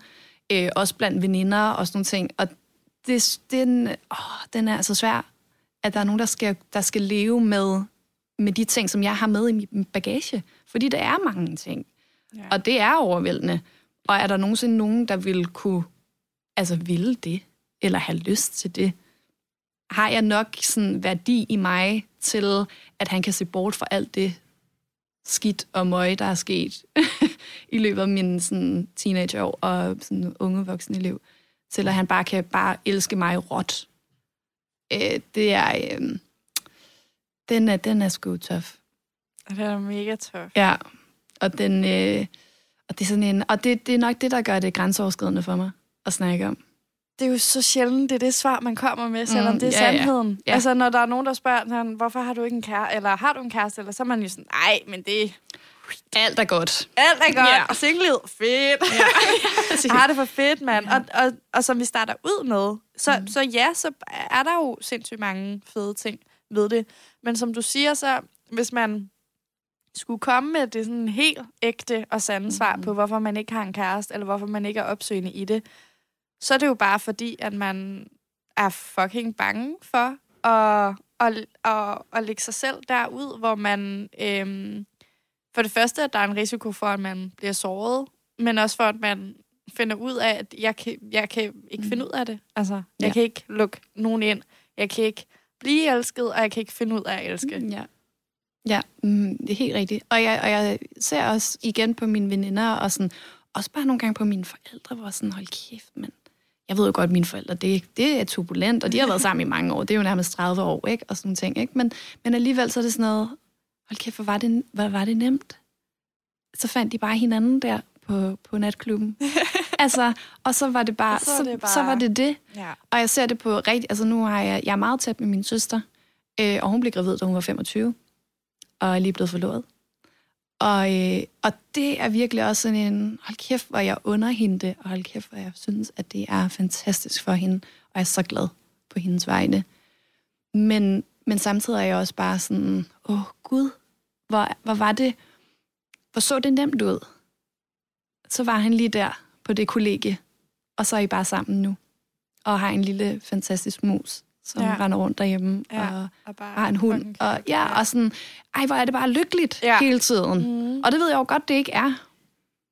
Øh, også blandt veninder og sådan nogle ting. Og det, den, åh, den er altså svær, at der er nogen, der skal, der skal leve med, med de ting, som jeg har med i min bagage. Fordi der er mange ting. Ja. Og det er overvældende. Og er der nogensinde nogen, der vil kunne, altså ville det, eller have lyst til det? Har jeg nok sådan værdi i mig til, at han kan se bort fra alt det skidt og møg, der er sket (laughs) i løbet af mine sådan, teenageår og sådan, unge voksne liv, til at han bare kan bare elske mig råt. Øh, det er, øh, den er, den er sgu tof. Det er mega tof. Ja, og, den, øh, og, det, er sådan en, og det, det er nok det, der gør det grænseoverskridende for mig at snakke om. Det er jo så sjældent, det er det svar, man kommer med, selvom Mm, det er ja, ja. sandheden. Ja. Altså, når der er nogen, der spørger, sådan, hvorfor har du ikke en kæreste, eller har du en kæreste, eller så er man jo sådan, nej, men det Alt er godt. alt er godt, Ja. og singlet, fedt. Ja. (laughs) Jeg har det for fedt, mand. Og, og, og som vi starter ud med, så, mm. så ja, så er der jo sindssygt mange fede ting ved det. Men som du siger, så hvis man skulle komme med det sådan helt ægte og sande svar Mhm. på, hvorfor man ikke har en kæreste, eller hvorfor man ikke er opsøgende i det, så er det jo bare fordi, at man er fucking bange for at, at, at, at lægge sig selv derud, hvor man øhm, for det første, at der er en risiko for, at man bliver såret, men også for, at man finder ud af, at jeg kan, jeg kan ikke mm. finde ud af det. Altså, jeg Ja. kan ikke lukke nogen ind. Jeg kan ikke blive elsket, og jeg kan ikke finde ud af at elske. Ja. Ja, mm, det er helt rigtigt. Og jeg, og jeg ser også igen på mine veninder, og sådan, også bare nogle gange på mine forældre, hvor sådan, hold kæft, men jeg ved jo godt, at mine forældre, det, det er turbulent, og de har været sammen i mange år. Det er jo nærmest 30 år, ikke? Og sådan nogle ting, ikke? Men, men alligevel så er det sådan noget, hold kæft, hvor var det, hvor var det nemt. Så fandt de bare hinanden der på, på natklubben. (laughs) altså, og så var det bare, så, det bare- så var det det. Ja. Og jeg ser det på rigtig... Altså nu har jeg, jeg er meget tæt med min søster, øh, og hun blev gravid, da hun var 25, og er lige blevet forlovet. Og, øh, og det er virkelig også sådan en, hold kæft, hvor jeg under hende det, og hold kæft, hvor jeg synes, at det er fantastisk for hende, og jeg er så glad på hendes vegne. Men, men samtidig er jeg også bare sådan, åh gud, hvor, hvor var det, hvor så det nemt ud. Så var han lige der på det kollegie, og så er I bare sammen nu og har en lille fantastisk mus, som Ja. render rundt derhjemme, Ja. og Og bare har en hund. Og, ja, og sådan, ej, hvor er det bare lykkeligt Ja. hele tiden. Mm. Og det ved jeg jo godt, det ikke er.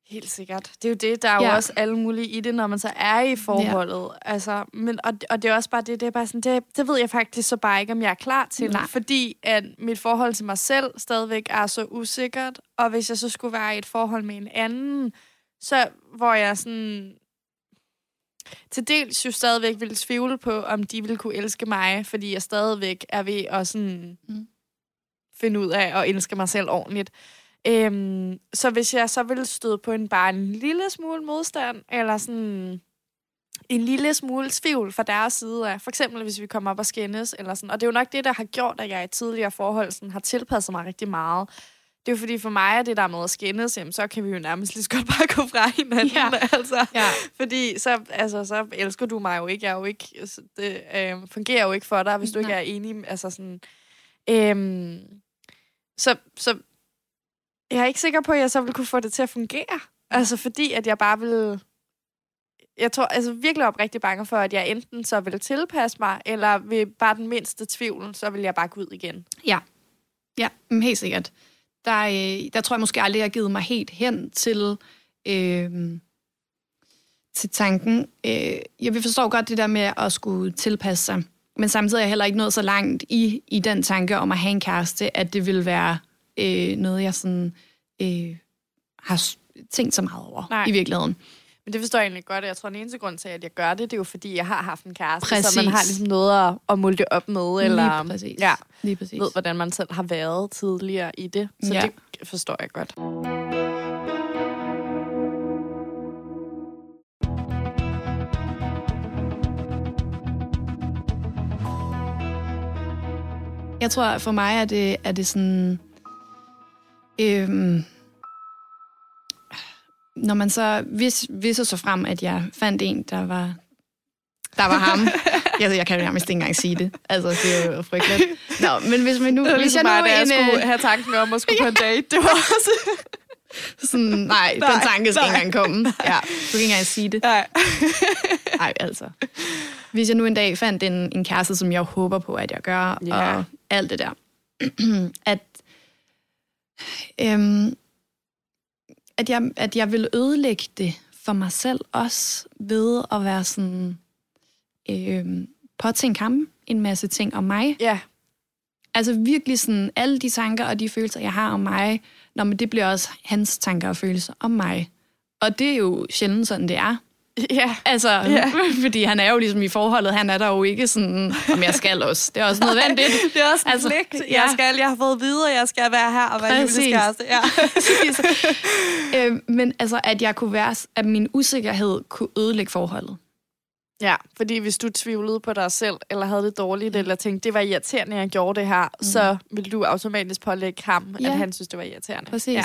Helt sikkert. Det er jo det, der er jo Ja. også alle mulige i det, når man så er i forholdet. Ja. Altså, men, og, og det er også bare det, det er bare sådan, det, det ved jeg faktisk så bare ikke, om jeg er klar til. Nej. Fordi at mit forhold til mig selv stadigvæk er så usikkert, og hvis jeg så skulle være i et forhold med en anden, så hvor jeg sådan til dels jo stadigvæk ville tvivle på, om de ville kunne elske mig, fordi jeg stadigvæk er ved at sådan Mm. finde ud af at elske mig selv ordentligt. Øhm, så hvis jeg så ville støde på en bare en lille smule modstand, eller sådan en lille smule tvivl fra deres side af, for eksempel hvis vi kommer op og skændes, eller sådan, og det er jo nok det, der har gjort, at jeg i tidligere forhold sådan, har tilpasset mig rigtig meget. Det er jo fordi for mig er det der med at skændes, jamen, så kan vi jo nærmest lige så godt bare gå fra hinanden. Ja. Altså. Ja. Fordi så, altså, så elsker du mig jo ikke. Jeg er jo ikke altså, det øh, fungerer jo ikke for dig, hvis du Nej. ikke er enig. Altså sådan, øhm, så, så jeg er ikke sikker på, at jeg så vil kunne få det til at fungere. Altså fordi, at jeg bare vil... Jeg tror altså virkelig oprigtig bange for, at jeg enten så vil tilpasse mig, eller ved bare den mindste tvivl, så vil jeg bare gå ud igen. Ja, ja mm, helt sikkert. Der, øh, der tror jeg måske aldrig, jeg har givet mig helt hen til, øh, til tanken. Øh, jeg vil forstå godt det der med at skulle tilpasse sig, men samtidig er jeg heller ikke nået så langt i, i den tanke om at have en kæreste, at det vil være øh, noget, jeg sådan, øh, har tænkt så meget over Nej. i virkeligheden. Men det forstår jeg egentlig godt, og jeg tror, den eneste grund til, at jeg gør det, det er jo fordi, jeg har haft en kæreste, så Præcis. man har ligesom noget at, at måle det op med, eller Lige præcis. ja, Lige præcis. ved, hvordan man selv har været tidligere i det. Så Ja. det forstår jeg godt. Jeg tror, for mig er det, er det sådan... Øhm, når man så... Hvis, hvis så frem, at jeg fandt en, der var, der var ham. (laughs) jeg, jeg kan jo nærmest ikke engang sige det. Altså, det er jo frygteligt. Nå, men hvis, man nu, Det var hvis ligesom jeg nu mig, da jeg en, skulle have tanken om at skulle på en date. Det var også... (laughs) sådan, nej, Nej, den tanke skal nej. ikke engang komme. (laughs) Ja, du kan ikke engang sige det. Nej. Nej, altså. Hvis jeg nu en dag fandt en, en kæreste, som jeg håber på, at jeg gør, Ja. og alt det der, (clears throat) at, øhm, at, jeg, at jeg vil ødelægge det for mig selv også ved at være sådan, øhm, påtænke ham en masse ting om mig. Ja, Altså virkelig sådan, alle de tanker og de følelser, jeg har om mig, når men det bliver også hans tanker og følelser om mig. Og det er jo sjældent sådan, det er. (laughs) ja. Altså, Ja. (laughs) fordi han er jo ligesom i forholdet, han er der jo ikke sådan, om jeg skal også. Det er også nødvendigt. (laughs) Det er også Altså, pligt. ja. Jeg skal, jeg har fået videre, jeg skal være her og være Præcis. livets kæreste. Ja. øh, men altså, at jeg kunne være, at min usikkerhed kunne ødelægge forholdet. ja, fordi hvis du tvivlede på dig selv, eller havde det dårligt, eller tænkte, det var irriterende, jeg gjorde det her, mm. så ville du automatisk pålægge ham, Ja. at han synes, det var irriterende. Præcis. Ja.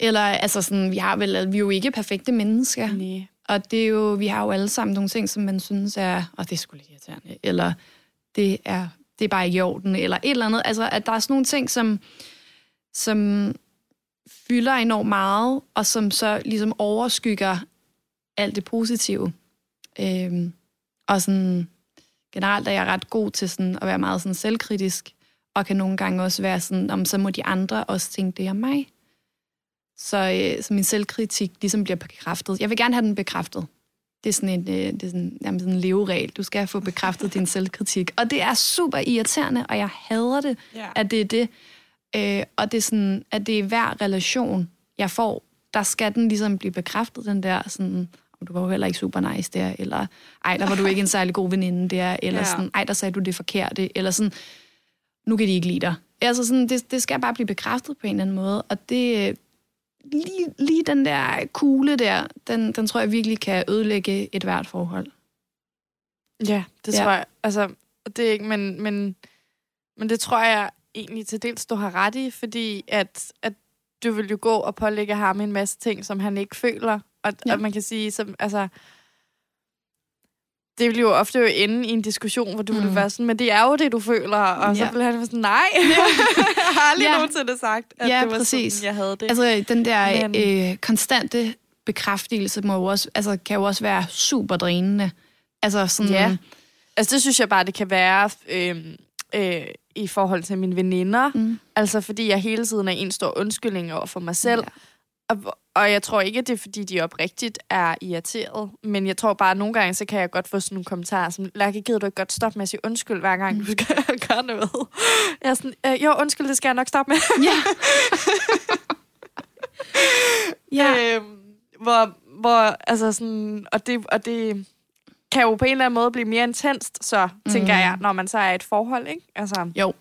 Eller, altså sådan, vi, har vel, vi er jo ikke perfekte mennesker. Nej. Og det er jo, vi har jo alle sammen nogle ting, som man synes er, og det er sgu lidt irriterende, eller det er, det er bare ikke i orden, eller et eller andet. Altså, at der er sådan nogle ting, som, som fylder enormt meget, og som så ligesom overskygger alt det positive. Øhm, og sådan, generelt er jeg ret god til sådan at være meget sådan selvkritisk, og kan nogle gange også være sådan, om så må de andre også tænke det om mig så, øh, så min selvkritik ligesom bliver bekræftet. Jeg vil gerne have den bekræftet. Det er sådan en, øh, det er sådan, jamen sådan en leveregel. Du skal få bekræftet din selvkritik. Og det er super irriterende, og jeg hader det, Ja. at det er det. Øh, og det er sådan, at det er hver relation, jeg får, der skal den ligesom blive bekræftet, den der sådan, "Om du var jo heller ikke super nice der, eller ej, der var du ikke en særlig god veninde der, eller Ja. sådan, ej, der sagde du det forkerte, eller sådan, nu kan de ikke lide dig. Altså sådan, det, det skal bare blive bekræftet på en eller anden måde, og det, lige, lige den der kugle der, den, den tror jeg virkelig kan ødelægge et hvert forhold. Ja, det Ja. tror jeg. Altså, det er ikke, men, men, men det tror jeg egentlig til dels, du har ret i, fordi at, at du vil jo gå og pålægge ham en masse ting, som han ikke føler. Og, ja. Og man kan sige, som, altså, det vil jo ofte jo ende i en diskussion, hvor du mm. vil Mm. være sådan, men det er jo det, du føler. Og så Ja. vil han være sådan, nej, jeg (laughs) har aldrig Ja. nogensinde sagt, at Ja, det var præcis. sådan, jeg havde det. Altså, den der Men- øh, konstante bekræftelse må jo også, altså, kan jo også være super drænende. Altså sådan, Ja. Altså, det synes jeg bare, det kan være øh, øh, i forhold til mine veninder. Mm. Altså, fordi jeg hele tiden er en stor undskyldning over for mig selv. Ja. Og, og jeg tror ikke, det er, fordi de oprigtigt er irriteret. Men jeg tror bare, at nogle gange, så kan jeg godt få sådan nogle kommentarer, som, Lærke, gider du ikke godt stoppe med at sige undskyld, hver gang du skal (laughs) gøre noget? Jeg er sådan, øh, jo, undskyld, det skal jeg nok stoppe med. Ja. (laughs) ja. Øhm, hvor, hvor, altså sådan, og det, og det kan jo på en eller anden måde blive mere intenst, så tænker Mhm. jeg, når man så er i et forhold, ikke? Altså, Jo.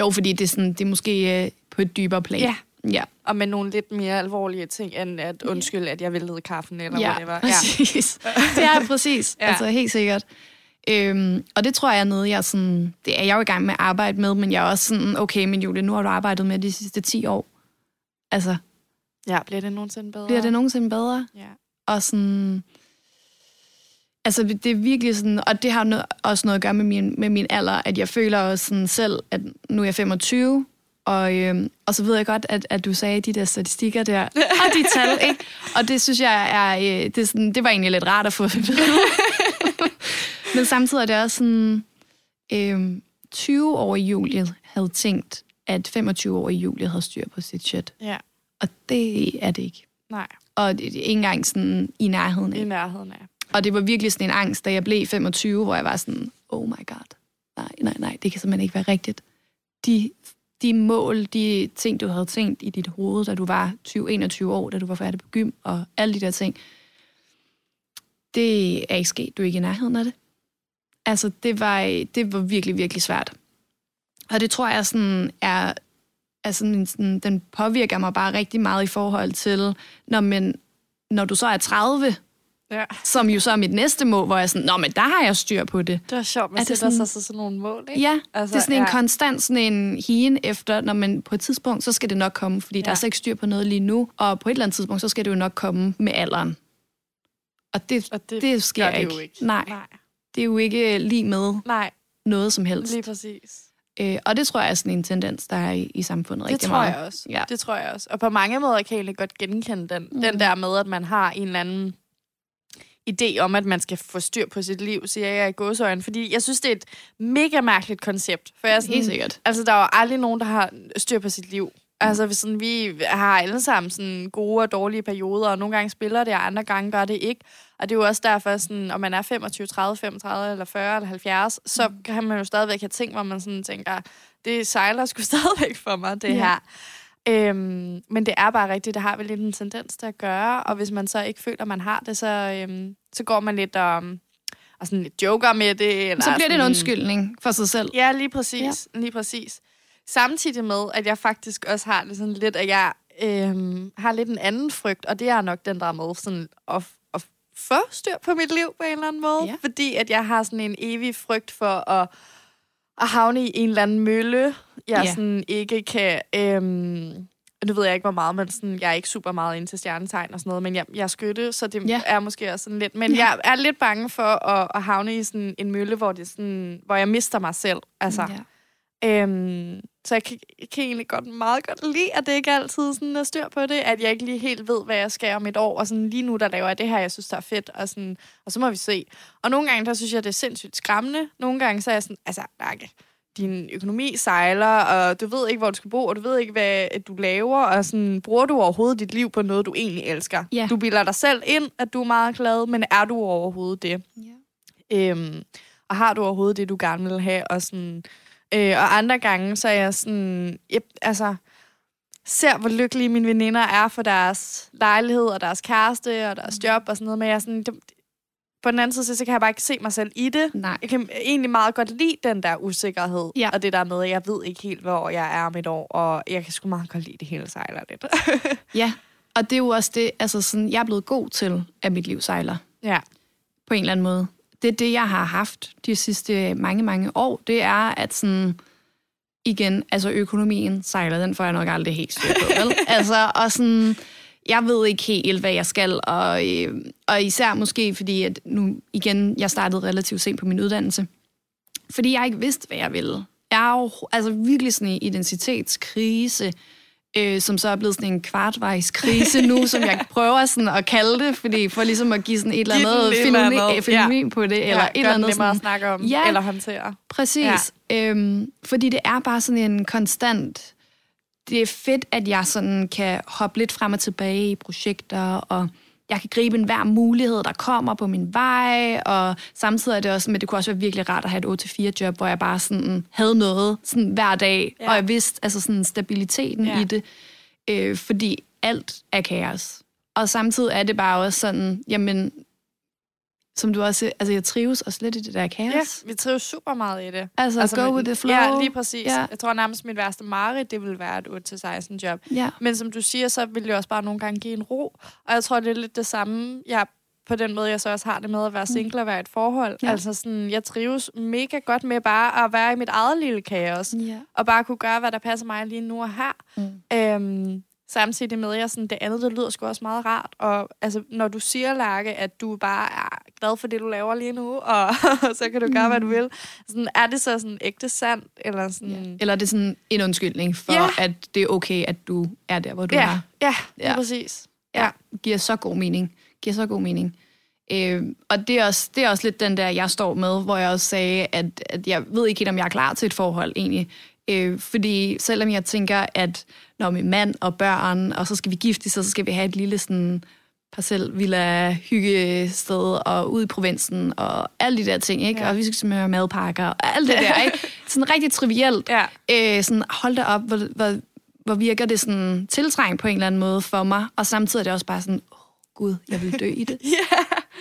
Jo, fordi det er, sådan, det er måske øh, på et dybere plan. Ja. Ja, og med nogle lidt mere alvorlige ting, end at undskyld, at jeg væltede kaffen, eller ja whatever. præcis. (laughs) det er præcis. Ja. ja. Altså helt sikkert. Øhm, og det tror jeg er noget, jeg sådan, det er jeg jo i gang med at arbejde med, men jeg er også sådan, okay, men Julie, nu har du arbejdet med de sidste 10 år. Altså, ja, bliver det nogensinde bedre? bliver det nogensinde bedre? Ja. Og sådan... Altså, det er virkelig sådan... Og det har noget, også noget at gøre med min, med min alder, at jeg føler også sådan selv, at nu er jeg 25, og, øhm, og så ved jeg godt, at, at du sagde de der statistikker der, og de tal, (laughs) ikke? Og det synes jeg er... Øh, det, er sådan, det var egentlig lidt rart at få at vide. (laughs) Men samtidig er det også sådan... Øhm, 20 år i Julie havde tænkt, at 25 år i Julie havde styr på sit shit. Ja, Og det er det ikke. nej, Og det, det er ikke engang sådan i nærheden af. i nærheden af. Og det var virkelig sådan en angst, da jeg blev 25, hvor jeg var sådan, oh my god, nej, nej, nej, det kan simpelthen ikke være rigtigt. De, de mål, de ting, du havde tænkt i dit hoved, da du var 20-21 år, da du var færdig på gym, og alle de der ting, det er ikke sket. Du er ikke i nærheden af det. Altså, det var, det var virkelig, virkelig svært. Og det tror jeg sådan er, er sådan, sådan, den påvirker mig bare rigtig meget i forhold til, når, man, når du så er 30, Ja. som jo så er mit næste mål, hvor jeg er sådan, nå, men der har jeg styr på det. Det var sjovt, man Er det sætter sådan- sig så sådan nogle mål, ikke? Ja, Altså, det er sådan en ja. konstant sådan en hien efter, når man på et tidspunkt, så skal det nok komme, fordi ja. der er slet ikke styr på noget lige nu, og på et eller andet tidspunkt, så skal det jo nok komme med alderen. Og det, Og det, det sker det ikke. jo ikke. Nej, Nej, det er jo ikke lige med nej noget som helst. lige præcis. Øh, og det tror jeg er sådan en tendens, der er i, i samfundet Det rigtig tror meget. jeg også. Ja. Det tror jeg også. Og på mange måder kan jeg godt genkende den. Mm. Den der med, at man har en eller anden idé om, at man skal få styr på sit liv, siger jeg i gåsøjne. Fordi jeg synes, det er et mega mærkeligt koncept. For jeg er sådan, Helt sikkert. Altså, der er jo aldrig nogen, der har styr på sit liv. Altså, hvis sådan, vi har alle sammen sådan gode og dårlige perioder, og nogle gange spiller det, og andre gange gør det ikke. Og det er jo også derfor, sådan, om man er 25, 30, 35, eller 40, eller 70, så Mm. kan man jo stadigvæk have ting, hvor man sådan tænker, det sejler sgu (laughs) stadigvæk for mig, det Ja. her. Øhm, men det er bare rigtigt, det har vel lidt en tendens til at gøre, og hvis man så ikke føler, man har det, så, øhm, så går man lidt og, og sådan lidt joker med det. Eller Så bliver det en sådan- undskyldning for sig selv. Ja, lige præcis. Ja. Lige præcis. Samtidig med, at jeg faktisk også har det sådan lidt, at jeg øhm, har lidt en anden frygt, og det er nok den, der er med sådan at, at få styr på mit liv på en eller anden måde. Ja. Fordi at jeg har sådan en evig frygt for at, at havne i en eller anden mølle, jeg Ja. sådan ikke kan... Øhm, nu ved jeg ikke, hvor meget, men sådan, jeg er ikke super meget ind til stjernetegn og sådan noget, men jeg, jeg er skytte, så det Ja. er måske også sådan lidt... Men Ja. jeg er lidt bange for at, at havne i sådan en mølle, hvor, det sådan, hvor jeg mister mig selv. Altså, Ja. Øhm, så jeg kan, jeg kan egentlig godt meget godt lide, at det ikke altid sådan er styr på det, at jeg ikke lige helt ved, hvad jeg skal om et år, og sådan lige nu, der laver jeg det her, jeg synes, der er fedt, og, sådan, og så må vi se. Og nogle gange, der synes jeg, det er sindssygt skræmmende. Nogle gange, så er jeg sådan, altså, Lærke, din økonomi sejler, og du ved ikke, hvor du skal bo, og du ved ikke, hvad du laver, og sådan, bruger du overhovedet dit liv på noget, du egentlig elsker. Ja. Du bilder dig selv ind, at du er meget glad, men er du overhovedet det? Ja. Øhm, og har du overhovedet det, du gerne vil have? Og, sådan, øh, og andre gange, så er jeg sådan, jeg, altså, ser, hvor lykkelige mine veninder er for deres lejlighed, og deres kæreste, og deres job, og sådan noget, men jeg er sådan, det, på den anden side, så kan jeg bare ikke se mig selv i det. Nej. Jeg kan egentlig meget godt lide den der usikkerhed, Ja. og det der med, at jeg ved ikke helt, hvor jeg er om et år, og jeg kan sgu meget godt lide det hele sejler lidt. (laughs) Ja, og det er jo også det, altså sådan, jeg er blevet god til, at mit liv sejler ja. på en eller anden måde. Det er det, jeg har haft de sidste mange, mange år. Det er, at sådan, igen, altså økonomien sejler, den får jeg nok aldrig helt styr på, vel? (laughs) altså, og sådan, jeg ved ikke helt, hvad jeg skal, og, øh, og især måske, fordi at nu, igen, jeg startede relativt sent på min uddannelse, fordi jeg ikke vidste, hvad jeg ville. Jeg er jo altså virkelig sådan en identitetskrise, øh, som så er blevet sådan en kvartvejskrise nu, som jeg (laughs) prøver sådan at kalde det, fordi for ligesom at give sådan et eller andet fænomen, øh, fænomen på det, eller ja, et eller andet nemmere at sådan. snakke om, Ja. eller håndtere. Præcis. Ja. Øhm, fordi det er bare sådan en konstant... Det er fedt, at jeg sådan kan hoppe lidt frem og tilbage i projekter, og jeg kan gribe enhver mulighed, der kommer på min vej, og samtidig er det også, men det kunne også være virkelig rart at have et 8-4-job, hvor jeg bare sådan havde noget sådan hver dag, Ja. og jeg vidste altså sådan stabiliteten ja. i det, øh, fordi alt er kaos. Og samtidig er det bare også sådan, jamen, som du også altså jeg trives også lidt i det der kaos. Ja, vi trives super meget i det. Altså, altså go men- with the flow. Ja, lige præcis. Ja. Jeg tror nærmest, mit værste mareridt, det vil være et 8-16 job. Ja. Men som du siger, så vil det også bare nogle gange give en ro. Og jeg tror, det er lidt det samme, jeg på den måde, jeg så også har det med at være single og være i et forhold. Ja. Altså sådan, jeg trives mega godt med bare at være i mit eget lille kaos. Ja. Og bare kunne gøre, hvad der passer mig lige nu og her. Mm. Øhm, samtidig med, at jeg sådan, det andet, det lyder sgu også meget rart. Og altså, når du siger, Lærke, at du bare er glad for det, du laver lige nu, (laughs) og så kan du gøre, hvad du vil. Sådan, er det så sådan ægte sandt? Eller sådan... Ja. Eller er det sådan en undskyldning for, Ja. at det er okay, at du er der, hvor du ja, er? ja, Ja. præcis. Ja. Giver så god mening. Giver så god mening. Øh, og det er, også, det er også lidt den der, jeg står med, hvor jeg også sagde, at, at jeg ved ikke helt, om jeg er klar til et forhold egentlig. Øh, fordi selvom jeg tænker, at når min mand og børn, og så skal vi gifte så skal vi have et lille sådan parcel, villa, hyggested og ud i provinsen og alle de der ting, ikke? Ja. Ja. Og vi skal smøre madpakker og alt det der, (laughs) ikke? Sådan rigtig trivielt. Ja. Øh, sådan, hold da op, hvor, hvor, hvor virker det sådan tiltrængt på en eller anden måde for mig, og samtidig er det også bare sådan, åh oh, gud, jeg vil dø i det. (laughs) Ja.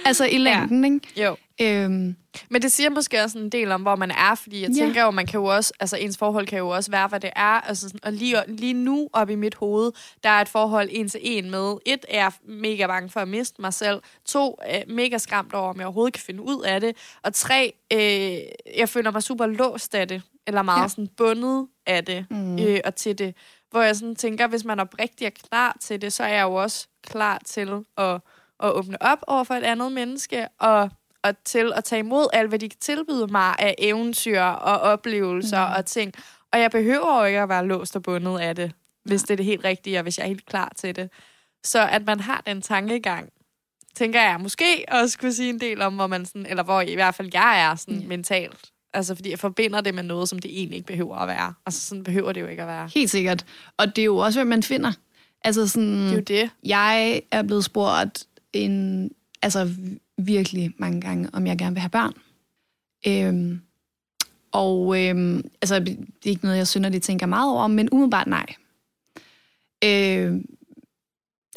Altså i længden, ikke? Jo. Øhm, Men det siger måske også en del om, hvor man er, fordi jeg Ja. tænker jo, man kan jo også, altså ens forhold kan jo også være, hvad det er. Altså sådan, og lige, lige nu op i mit hoved, der er et forhold en til en med. Et, er jeg mega bange for at miste mig selv. To, er mega skræmt over, om jeg overhovedet kan finde ud af det. Og tre, øh, jeg føler mig super låst af det, eller meget Ja. sådan bundet af det, mm. øh, og til det. Hvor jeg sådan tænker, hvis man oprigtigt er klar til det, så er jeg jo også klar til at, at åbne op over for et andet menneske, og og til at tage imod alt, hvad de kan tilbyde mig af eventyr og oplevelser Mm. og ting. Og jeg behøver jo ikke at være låst og bundet af det, hvis det er det helt rigtige, og hvis jeg er helt klar til det. Så at man har den tankegang, tænker jeg måske også kunne sige en del om, hvor man sådan, eller hvor i hvert fald jeg er sådan Ja. mentalt. Altså fordi jeg forbinder det med noget, som det egentlig ikke behøver at være. Altså sådan behøver det jo ikke at være. helt sikkert. Og det er jo også, hvad man finder. Altså sådan, Det er jo det. jeg er blevet spurgt en, altså virkelig mange gange, om jeg gerne vil have børn. Øhm, og øhm, altså, det er ikke noget, jeg synderligt tænker meget over, men umiddelbart nej. Øhm,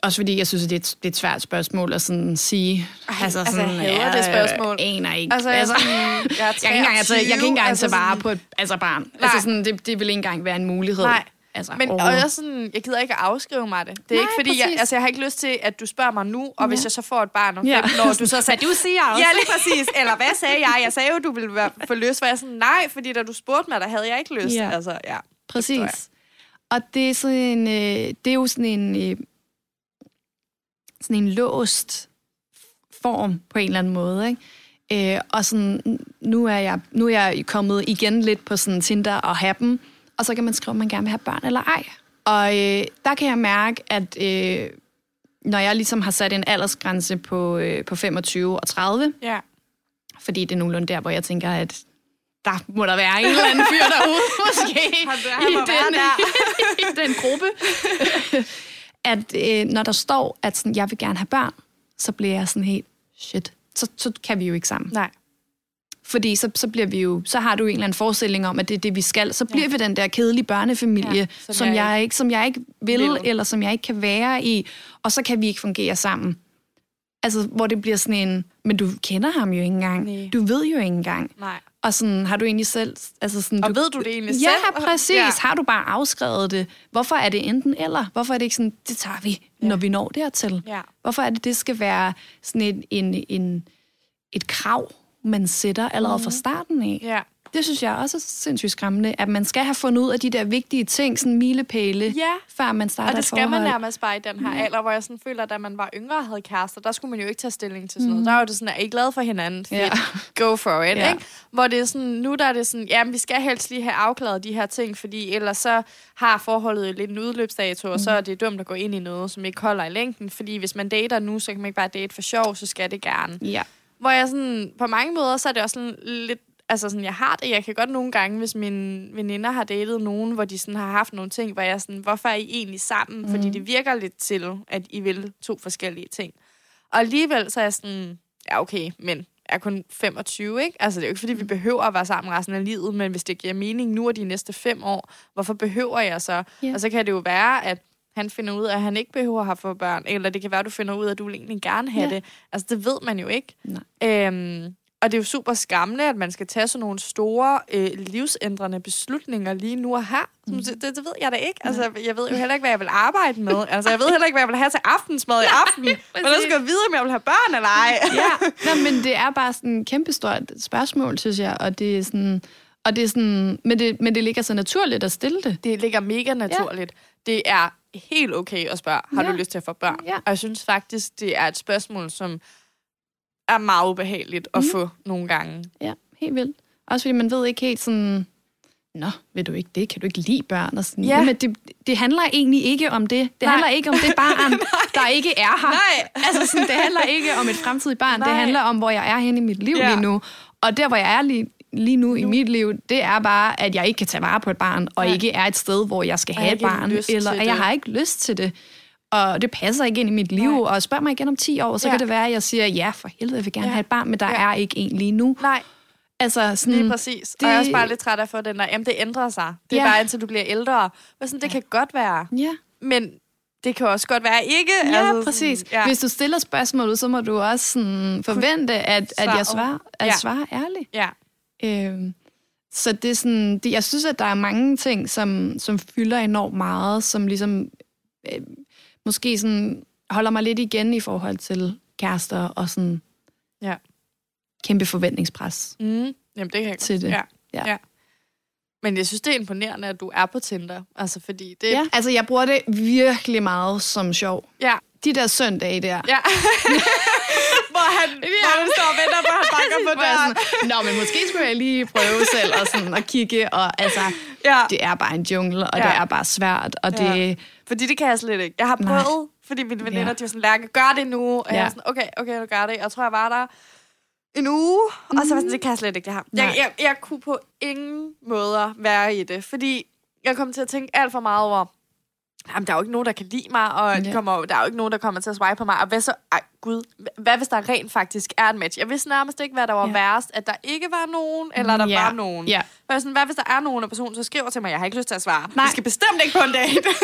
også fordi jeg synes, at det er et, det er et svært spørgsmål at sådan sige. Ej, altså, jeg hader det spørgsmål. Jeg aner ikke. Altså, jeg, er sådan, jeg, er (laughs) jeg kan ikke engang, altså, jeg kan ikke engang altså tage vare sådan- på et altså barn. Nej. Altså sådan, det, det vil ikke engang være en mulighed. Nej. Altså, Men og jeg, sådan, jeg gider ikke at afskrive mig det. Det er Nej, ikke fordi, jeg, altså, jeg har ikke lyst til, at du spørger mig nu, og Ja. hvis jeg så får et barn om Ja. 15 år, du så (laughs) sagde, du siger også. Ja, lige præcis. Eller hvad sagde jeg? Jeg sagde jo, du ville være, få lyst. Var jeg sådan, nej, fordi da du spurgte mig, der havde jeg ikke lyst. Ja. Altså, ja. Præcis. Og det er sådan en, øh, det er jo sådan en, øh, sådan en låst form på en eller anden måde, ikke? Øh, og sådan, nu er, jeg, nu er jeg kommet igen lidt på sådan Tinder og Happen, og så kan man skrive, om man gerne vil have børn eller ej. Og øh, der kan jeg mærke, at øh, når jeg ligesom har sat en aldersgrænse på, øh, på 25 og 30, Ja. fordi det er nogenlunde der, hvor jeg tænker, at der må der være en eller anden fyr (laughs) derude, måske, i, den, der. (laughs) i den gruppe. (laughs) at øh, når der står, at sådan, jeg vil gerne have børn, så bliver jeg sådan helt, shit, så, så kan vi jo ikke sammen. Nej. Fordi så, så bliver vi jo, så har du en eller anden forestilling om, at det er det, vi skal. Så bliver ja. vi den der kedelige børnefamilie, Ja, som som, jeg jeg ikke, som jeg ikke vil, vil. eller som jeg ikke kan være i, og så kan vi ikke fungere sammen. Altså, hvor det bliver sådan en, men du kender ham jo ikke engang. Nej. Du ved jo ikke engang. Nej. Og sådan, har du egentlig selv... Altså sådan, Og du, ved du det egentlig ja, selv? præcis. Ja. Ja. Har du bare afskrevet det? Hvorfor er det enten eller? Hvorfor er det ikke sådan, det tager vi, ja. når vi når dertil? Ja. Hvorfor er det, det skal være sådan en, en, en, et krav, man sætter allerede fra starten af? Ja. Det synes jeg også er sindssygt skræmmende, at man skal have fundet ud af de der vigtige ting, sådan milepæle, Ja. før man starter Og det et skal man forhold. nærmest bare i den her alder, hvor jeg sådan føler, at da man var yngre og havde kærester, der skulle man jo ikke tage stilling til sådan noget. Der var det sådan, er I glade for hinanden? Ja. Go for it, Ja. ikke? Hvor det er sådan, nu der er det sådan, jamen vi skal helst lige have afklaret de her ting, fordi ellers så har forholdet lidt en udløbsdato, og så er det dumt at gå ind i noget, som ikke holder i længden. Fordi hvis man dater nu, så kan man ikke bare date for sjov, så skal det gerne. Ja. Hvor jeg sådan, på mange måder, så er det også sådan lidt, altså sådan, jeg har det, jeg kan godt nogle gange, hvis mine veninder har datet nogen, hvor de sådan har haft nogle ting, hvor jeg er sådan, hvorfor er I egentlig sammen? Mm. Fordi det virker lidt til, at I vil to forskellige ting. Og alligevel så er jeg sådan, ja okay, men jeg er kun 25, ikke? Altså det er jo ikke, fordi vi behøver at være sammen resten af livet, men hvis det giver mening nu og de næste fem år, hvorfor behøver jeg så? Ja. Og så kan det jo være, at han finder ud af, at han ikke behøver at have for børn, eller det kan være, at du finder ud af, at du vil egentlig gerne have Ja. det. Altså det ved man jo ikke. Nej. Øhm, og det er jo super skræmmende, at man skal tage sådan nogle store øh, livsændrende beslutninger lige nu og her. Som, det, det ved jeg da ikke. Altså, jeg ved jo heller ikke, hvad jeg vil arbejde med. Altså, jeg ved heller ikke, hvad jeg vil have til aftensmad i (laughs) aften. Men der skal jeg vide, om jeg vil have børn eller ej. (laughs) ja, Nå, men det er bare sådan et kæmpestort spørgsmål, synes jeg, og det er sådan... Og det er sådan, men, det, men det ligger så naturligt at stille det. Det ligger mega naturligt. Ja. Det er helt okay at spørge, har Ja. du lyst til at få børn? Ja. Og jeg synes faktisk, det er et spørgsmål, som er meget ubehageligt at Mhm. få nogle gange. Ja, helt vildt. Også fordi man ved ikke helt sådan, nå, ved du ikke det? Kan du ikke lide børn? Og sådan. Ja. Jamen, det, det handler egentlig ikke om det. Det Nej. handler ikke om det (laughs) barn, der ikke er her. Nej. Altså, sådan, det handler ikke om et fremtidigt barn. Nej. Det handler om, hvor jeg er henne i mit liv Ja. lige nu. Og der, hvor jeg er lige, lige nu, nu i mit liv, det er bare, at jeg ikke kan tage vare på et barn, og Nej. ikke er et sted, hvor jeg skal Og have et ikke har barn, eller at jeg har ikke lyst til det. Og det passer ikke ind i mit liv. Nej. Og spørg mig igen om 10 år, så Ja. kan det være, at jeg siger, ja, for helvede, jeg vil gerne Ja. have et barn, men der Ja. er ikke en lige nu. Nej, Altså, sådan, Lige præcis. Det... Og jeg er også bare lidt træt af at få den der, jamen det ændrer sig. Det er Ja. bare indtil du bliver ældre. Men sådan, det kan godt være. Ja, Men det kan også godt være ikke. ja altså, præcis. Sådan, ja. Hvis du stiller spørgsmålet, så må du også sådan, forvente, at, at jeg svarer, at Ja. svarer ærligt. ja. Øhm, så det er sådan, det, jeg synes, at der er mange ting, som, som fylder enormt meget, som ligesom øh, måske sådan holder mig lidt igen i forhold til kærester og sådan Ja. kæmpe forventningspres Mm. Jamen, det kan jeg til det. Ja. Ja. Ja. Men jeg synes, det er imponerende, at du er på Tinder. Altså, fordi det... Ja. Altså, jeg bruger det virkelig meget som sjov. Ja. De der søndage der. ja. (laughs) hvor han, ja. hvor han står og venter på, at han banker på (laughs) døren. sådan, Nå, men måske skulle jeg lige prøve selv og, sådan, at kigge, og altså, Ja. det er bare en jungle, og Ja. det er bare svært, og det... Ja. Fordi det kan jeg slet ikke. Jeg har Nej. prøvet, fordi mine veninder, Ja. de var sådan, Lærke, gør det nu. Og ja. jeg Ja. er sådan, okay, okay, nu gør det. Jeg tror, jeg var der en uge, og så var sådan, det kan jeg slet ikke, det her. Jeg, Nej. jeg, jeg kunne på ingen måder være i det, fordi jeg kom til at tænke alt for meget over, jamen, der er jo ikke nogen, der kan lide mig, og Ja. kommer, der er jo ikke nogen, der kommer til at swipe på mig. Og hvad så? Ej, gud. Hvad hvis der rent faktisk er en match? Jeg vidste nærmest ikke, hvad der var Ja. værst. At der ikke var nogen, eller der Ja. var nogen. Ja. Er sådan, hvad hvis der er nogen, og personen så skriver til mig, jeg har ikke lyst til at svare. Nej. Vi skal bestemt ikke på en date. (laughs)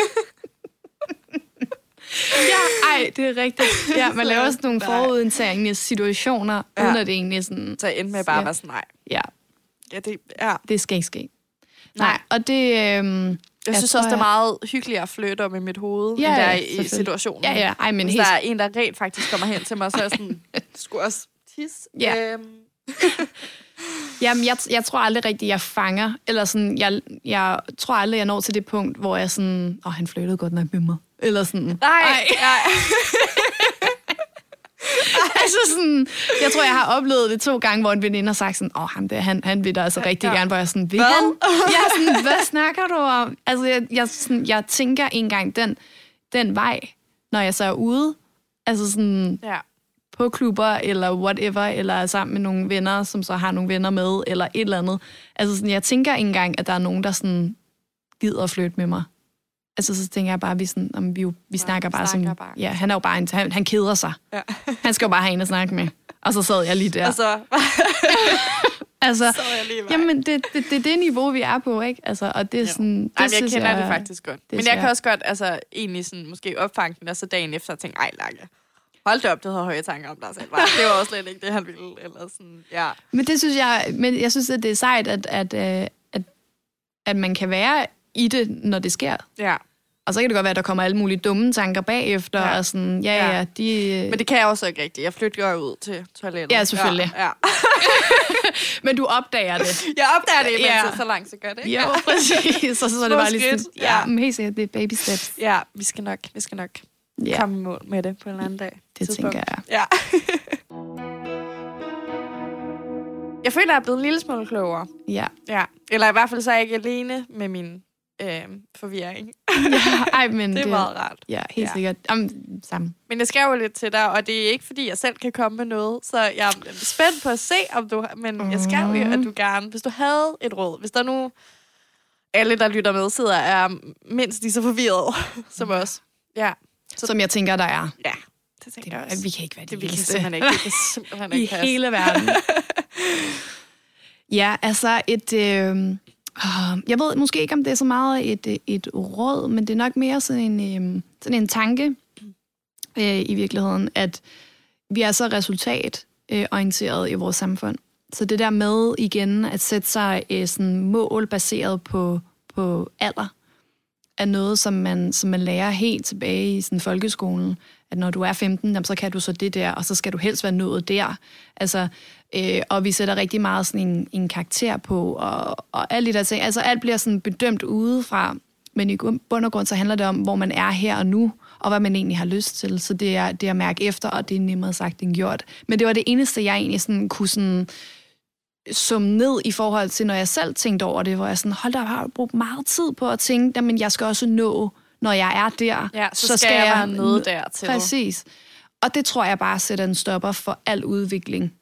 Ja, ej, det er rigtigt. Ja, man (laughs) laver sådan nogle forudindtagende situationer, Ja. uden at det egentlig sådan, så endte med bare at Ja. være sådan, nej. ja, Ja, det, ja. det skal ikke ske. Nej. Nej, og det... Øhm, Jeg, jeg synes tror, også, det er meget hyggeligt at flytte om i mit hoved, Ja, end der ja, er i situationen. Ja, ja, ej, men Hvis helt... der er en, der rent faktisk kommer hen til mig, så er jeg sådan, (laughs) skulle også tisse. Ja. Øhm, (laughs) Jamen, jeg, jeg tror aldrig rigtigt, jeg fanger, eller sådan, jeg, jeg tror aldrig, jeg når til det punkt, hvor jeg sådan, åh, han flyttede godt nok med mig. Eller sådan, nej, Ej. nej. (laughs) sådan, jeg tror, jeg har oplevet det to gange, hvor en veninde har sagt sådan, åh, ham der, han, han vil da altså rigtig Ja. gerne, hvor jeg sådan, vil Hvad? han? Jeg sådan, hvad snakker du om? Altså, jeg, jeg, sådan, jeg tænker en gang den, den vej, når jeg så er ude. Altså sådan, Ja. på klubber, eller whatever, eller er sammen med nogle venner, som så har nogle venner med, eller et eller andet. Altså sådan, jeg tænker engang, at der er nogen, der sådan gider at flytte med mig. Altså, så tænker jeg bare, at vi, sådan, om vi, jo, vi Ja, snakker vi bare snakker som... bare. Ja, han er jo bare en... Han, han keder sig. Ja. Han skal jo bare have en at snakke med. Og så sad jeg lige der. Og så, (laughs) altså, så jeg lige jamen, det, det, det er det niveau, vi er på, ikke? Altså, og det er Jo. sådan... Det Ej, men jeg kender jeg, det faktisk godt. Men jeg kan også godt, altså, egentlig sådan, måske opfange den, og så dagen efter tænke, ej, Lange, hold da op, det havde høje tanker om dig selv. Bare, Det var også slet ikke det, han ville. Eller sådan, ja. Men det synes jeg, men jeg synes, at det er sejt, at, at, øh, at, at man kan være i det, når det sker. ja. Og så kan det godt være, at der kommer alle mulige dumme tanker bagefter, Ja. og sådan, ja, Ja. ja, de... Men det kan jeg også ikke rigtigt. Jeg flytter jo ud til toilettet. Ja, selvfølgelig. Ja. ja. (laughs) men du opdager det. (laughs) Jeg opdager det, Ja. ja. så langt så godt, ikke? Jo, (laughs) præcis. Så, så er det bare lige sådan, ja, Ja. men helt sikkert, det er baby steps. Ja, vi skal nok, vi skal nok Ja, komme i mål med det på en eller anden dag. det Tidspunkt. tænker jeg. Ja. jeg føler, jeg er blevet en lille smule klogere. Ja. Ja. Eller i hvert fald så er jeg ikke alene med min øh, forvirring. ja. Ej, men (laughs) Det er meget rart. Ja, helt Ja. sikkert. Jamen, sammen. Men jeg skrev jo lidt til dig, og det er ikke, fordi jeg selv kan komme med noget, så jeg er spændt på at se, om du... Men jeg skrev jo, at du gerne... Hvis du havde et råd, hvis der nu... Alle, der lytter med, sidder er mindst lige så forvirret (laughs) som os. Ja, Som jeg tænker, der er. ja. Det tænker jeg Det, også. vi kan ikke være de Det vi kan eneste. simpelthen ikke. Det kan simpelthen (laughs) i ikke passe. hele verden. ja, altså et... Øh, Øhm, jeg ved måske ikke, om det er så meget et, et råd, men det er nok mere sådan en, øhm, sådan en tanke øh, i virkeligheden, at vi er så resultatorienteret øh, i vores samfund. Så det der med igen at sætte sig øh, sådan mål baseret på, på alder, er noget, som man, som man lærer helt tilbage i sådan folkeskolen. At når du er 15, jamen, så kan du så det der, og så skal du helst være nået der. Altså, øh, og vi sætter rigtig meget sådan en, en karakter på, og, og alle de der ting. Altså alt bliver sådan bedømt udefra, men i bund og grund så handler det om, hvor man er her og nu, og hvad man egentlig har lyst til. Så det er, det er at mærke efter, og det er nemmere sagt end gjort. Men det var det eneste, jeg egentlig sådan kunne sådan summe ned i forhold til, når jeg selv tænkte over det, hvor jeg sådan, hold da, jeg har brugt meget tid på at tænke, men jeg skal også nå, når jeg er der. Ja, så, så skal, skal jeg være nede dertil. Præcis. Og det tror jeg bare sætter en stopper for al udvikling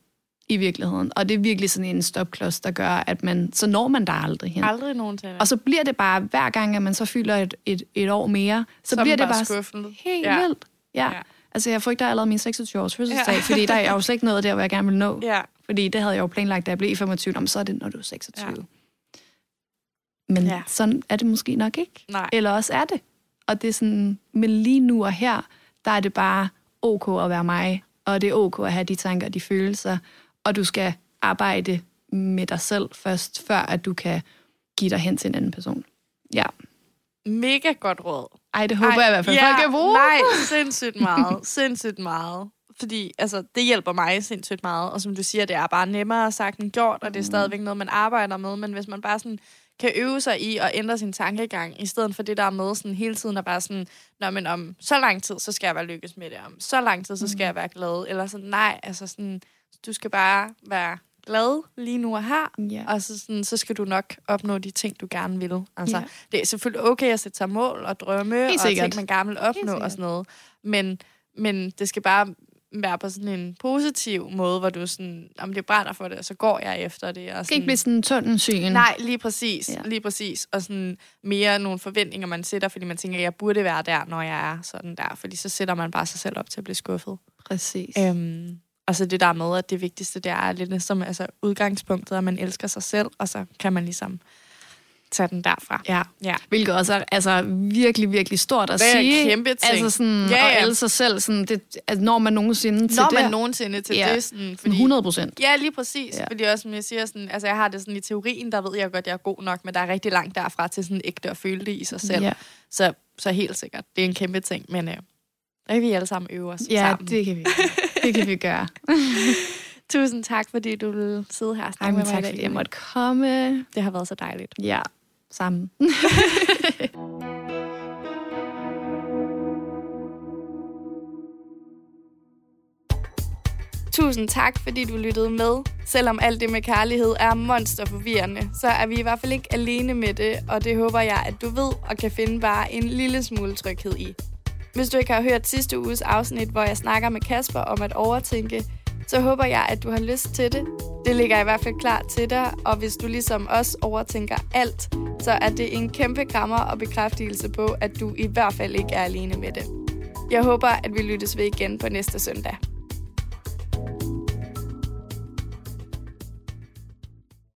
i virkeligheden. Og det er virkelig sådan en stopklods, der gør, at man, så når man der aldrig hen. Aldrig nogensinde. Og så bliver det bare, hver gang, at man så fylder et, et, et år mere, så, Så er bliver det bare skuffet. helt Ja. vildt. Ja. Ja. Altså, jeg frygter allerede min 26-års fødselsdag, Ja. fordi der er jo slet ikke noget der, hvor jeg gerne vil nå. Ja. Fordi det havde jeg jo planlagt, da jeg blev 25, om så er det, når du er 26. Ja. Men ja. sådan er det måske nok ikke. Nej. Eller også er det. Og det er sådan, men lige nu og her, der er det bare ok at være mig, og det er ok at have de tanker og de følelser, og du skal arbejde med dig selv først, før at du kan give dig hen til en anden person. Ja. Mega godt råd. Ej, det håber Ej, jeg i hvert fald, ja, folk kan bruge. Nej, sindssygt meget. (laughs) sindssygt meget. Fordi altså, det hjælper mig sindssygt meget. Og som du siger, det er bare nemmere sagt end gjort, og det er stadigvæk noget, man arbejder med. Men hvis man bare sådan kan øve sig i at ændre sin tankegang, i stedet for det der med sådan hele tiden at bare sådan, Nå, men om så lang tid, så skal jeg være lykkes med det. Om så lang tid, så skal jeg være glad. Eller sådan, nej, altså sådan, du skal bare være glad lige nu og her. Ja. Og så, sådan, så skal du nok opnå de ting, du gerne vil. Altså, Ja. Det er selvfølgelig okay at sætte sig mål og drømme, og ting, man gerne vil opnå og sådan noget. Men, men det skal bare være på sådan en positiv måde, hvor du sådan, om det brænder for det, og så går jeg efter det. Og Det skal ikke blive sådan en tunnelsyn. Nej, lige præcis. Ja. Lige præcis. Og sådan mere nogle forventninger, man sætter, fordi man tænker, jeg burde være der, når jeg er sådan der. Fordi så sætter man bare sig selv op til at blive skuffet. Præcis. Øhm, og så det der med, at det vigtigste, det er lidt ligesom altså, udgangspunktet, at man elsker sig selv, og så kan man ligesom tage den derfra. Ja. Ja. Hvilket også er altså, virkelig, virkelig stort at Det er sige. kæmpe ting. Altså sådan, Ja, ja, ja. at elske sig selv, sådan, det, altså, når man nogensinde til Når det. man nogensinde til Ja. det. Sådan, Fordi, 100 procent. Ja, lige præcis. Ja. Ja. Fordi også, som jeg siger, sådan, altså jeg har det sådan i teorien, der ved jeg godt, at jeg er god nok, men der er rigtig langt derfra til sådan ægte at føle det i sig selv. Ja, Så, så helt sikkert, det er en kæmpe ting, men øh, der kan vi alle sammen øve os ja sammen. det kan vi (laughs) Det kan vi gøre. (laughs) Tusind tak, fordi du ville sidde her og snakke med mig i dag. jeg måtte komme. Det har været så dejligt. Ja, sammen. (laughs) Tusind tak, fordi du lyttede med. Selvom alt det med kærlighed er monsterforvirrende, så er vi i hvert fald ikke alene med det, og det håber jeg, at du ved og kan finde bare en lille smule tryghed i. Hvis du ikke har hørt sidste uges afsnit, hvor jeg snakker med Kasper om at overtænke, så håber jeg, at du har lyst til det. Det ligger i hvert fald klar til dig, og hvis du ligesom os overtænker alt, så er det en kæmpe krammer og bekræftelse på, at du i hvert fald ikke er alene med det. Jeg håber, at vi lyttes ved igen på næste søndag.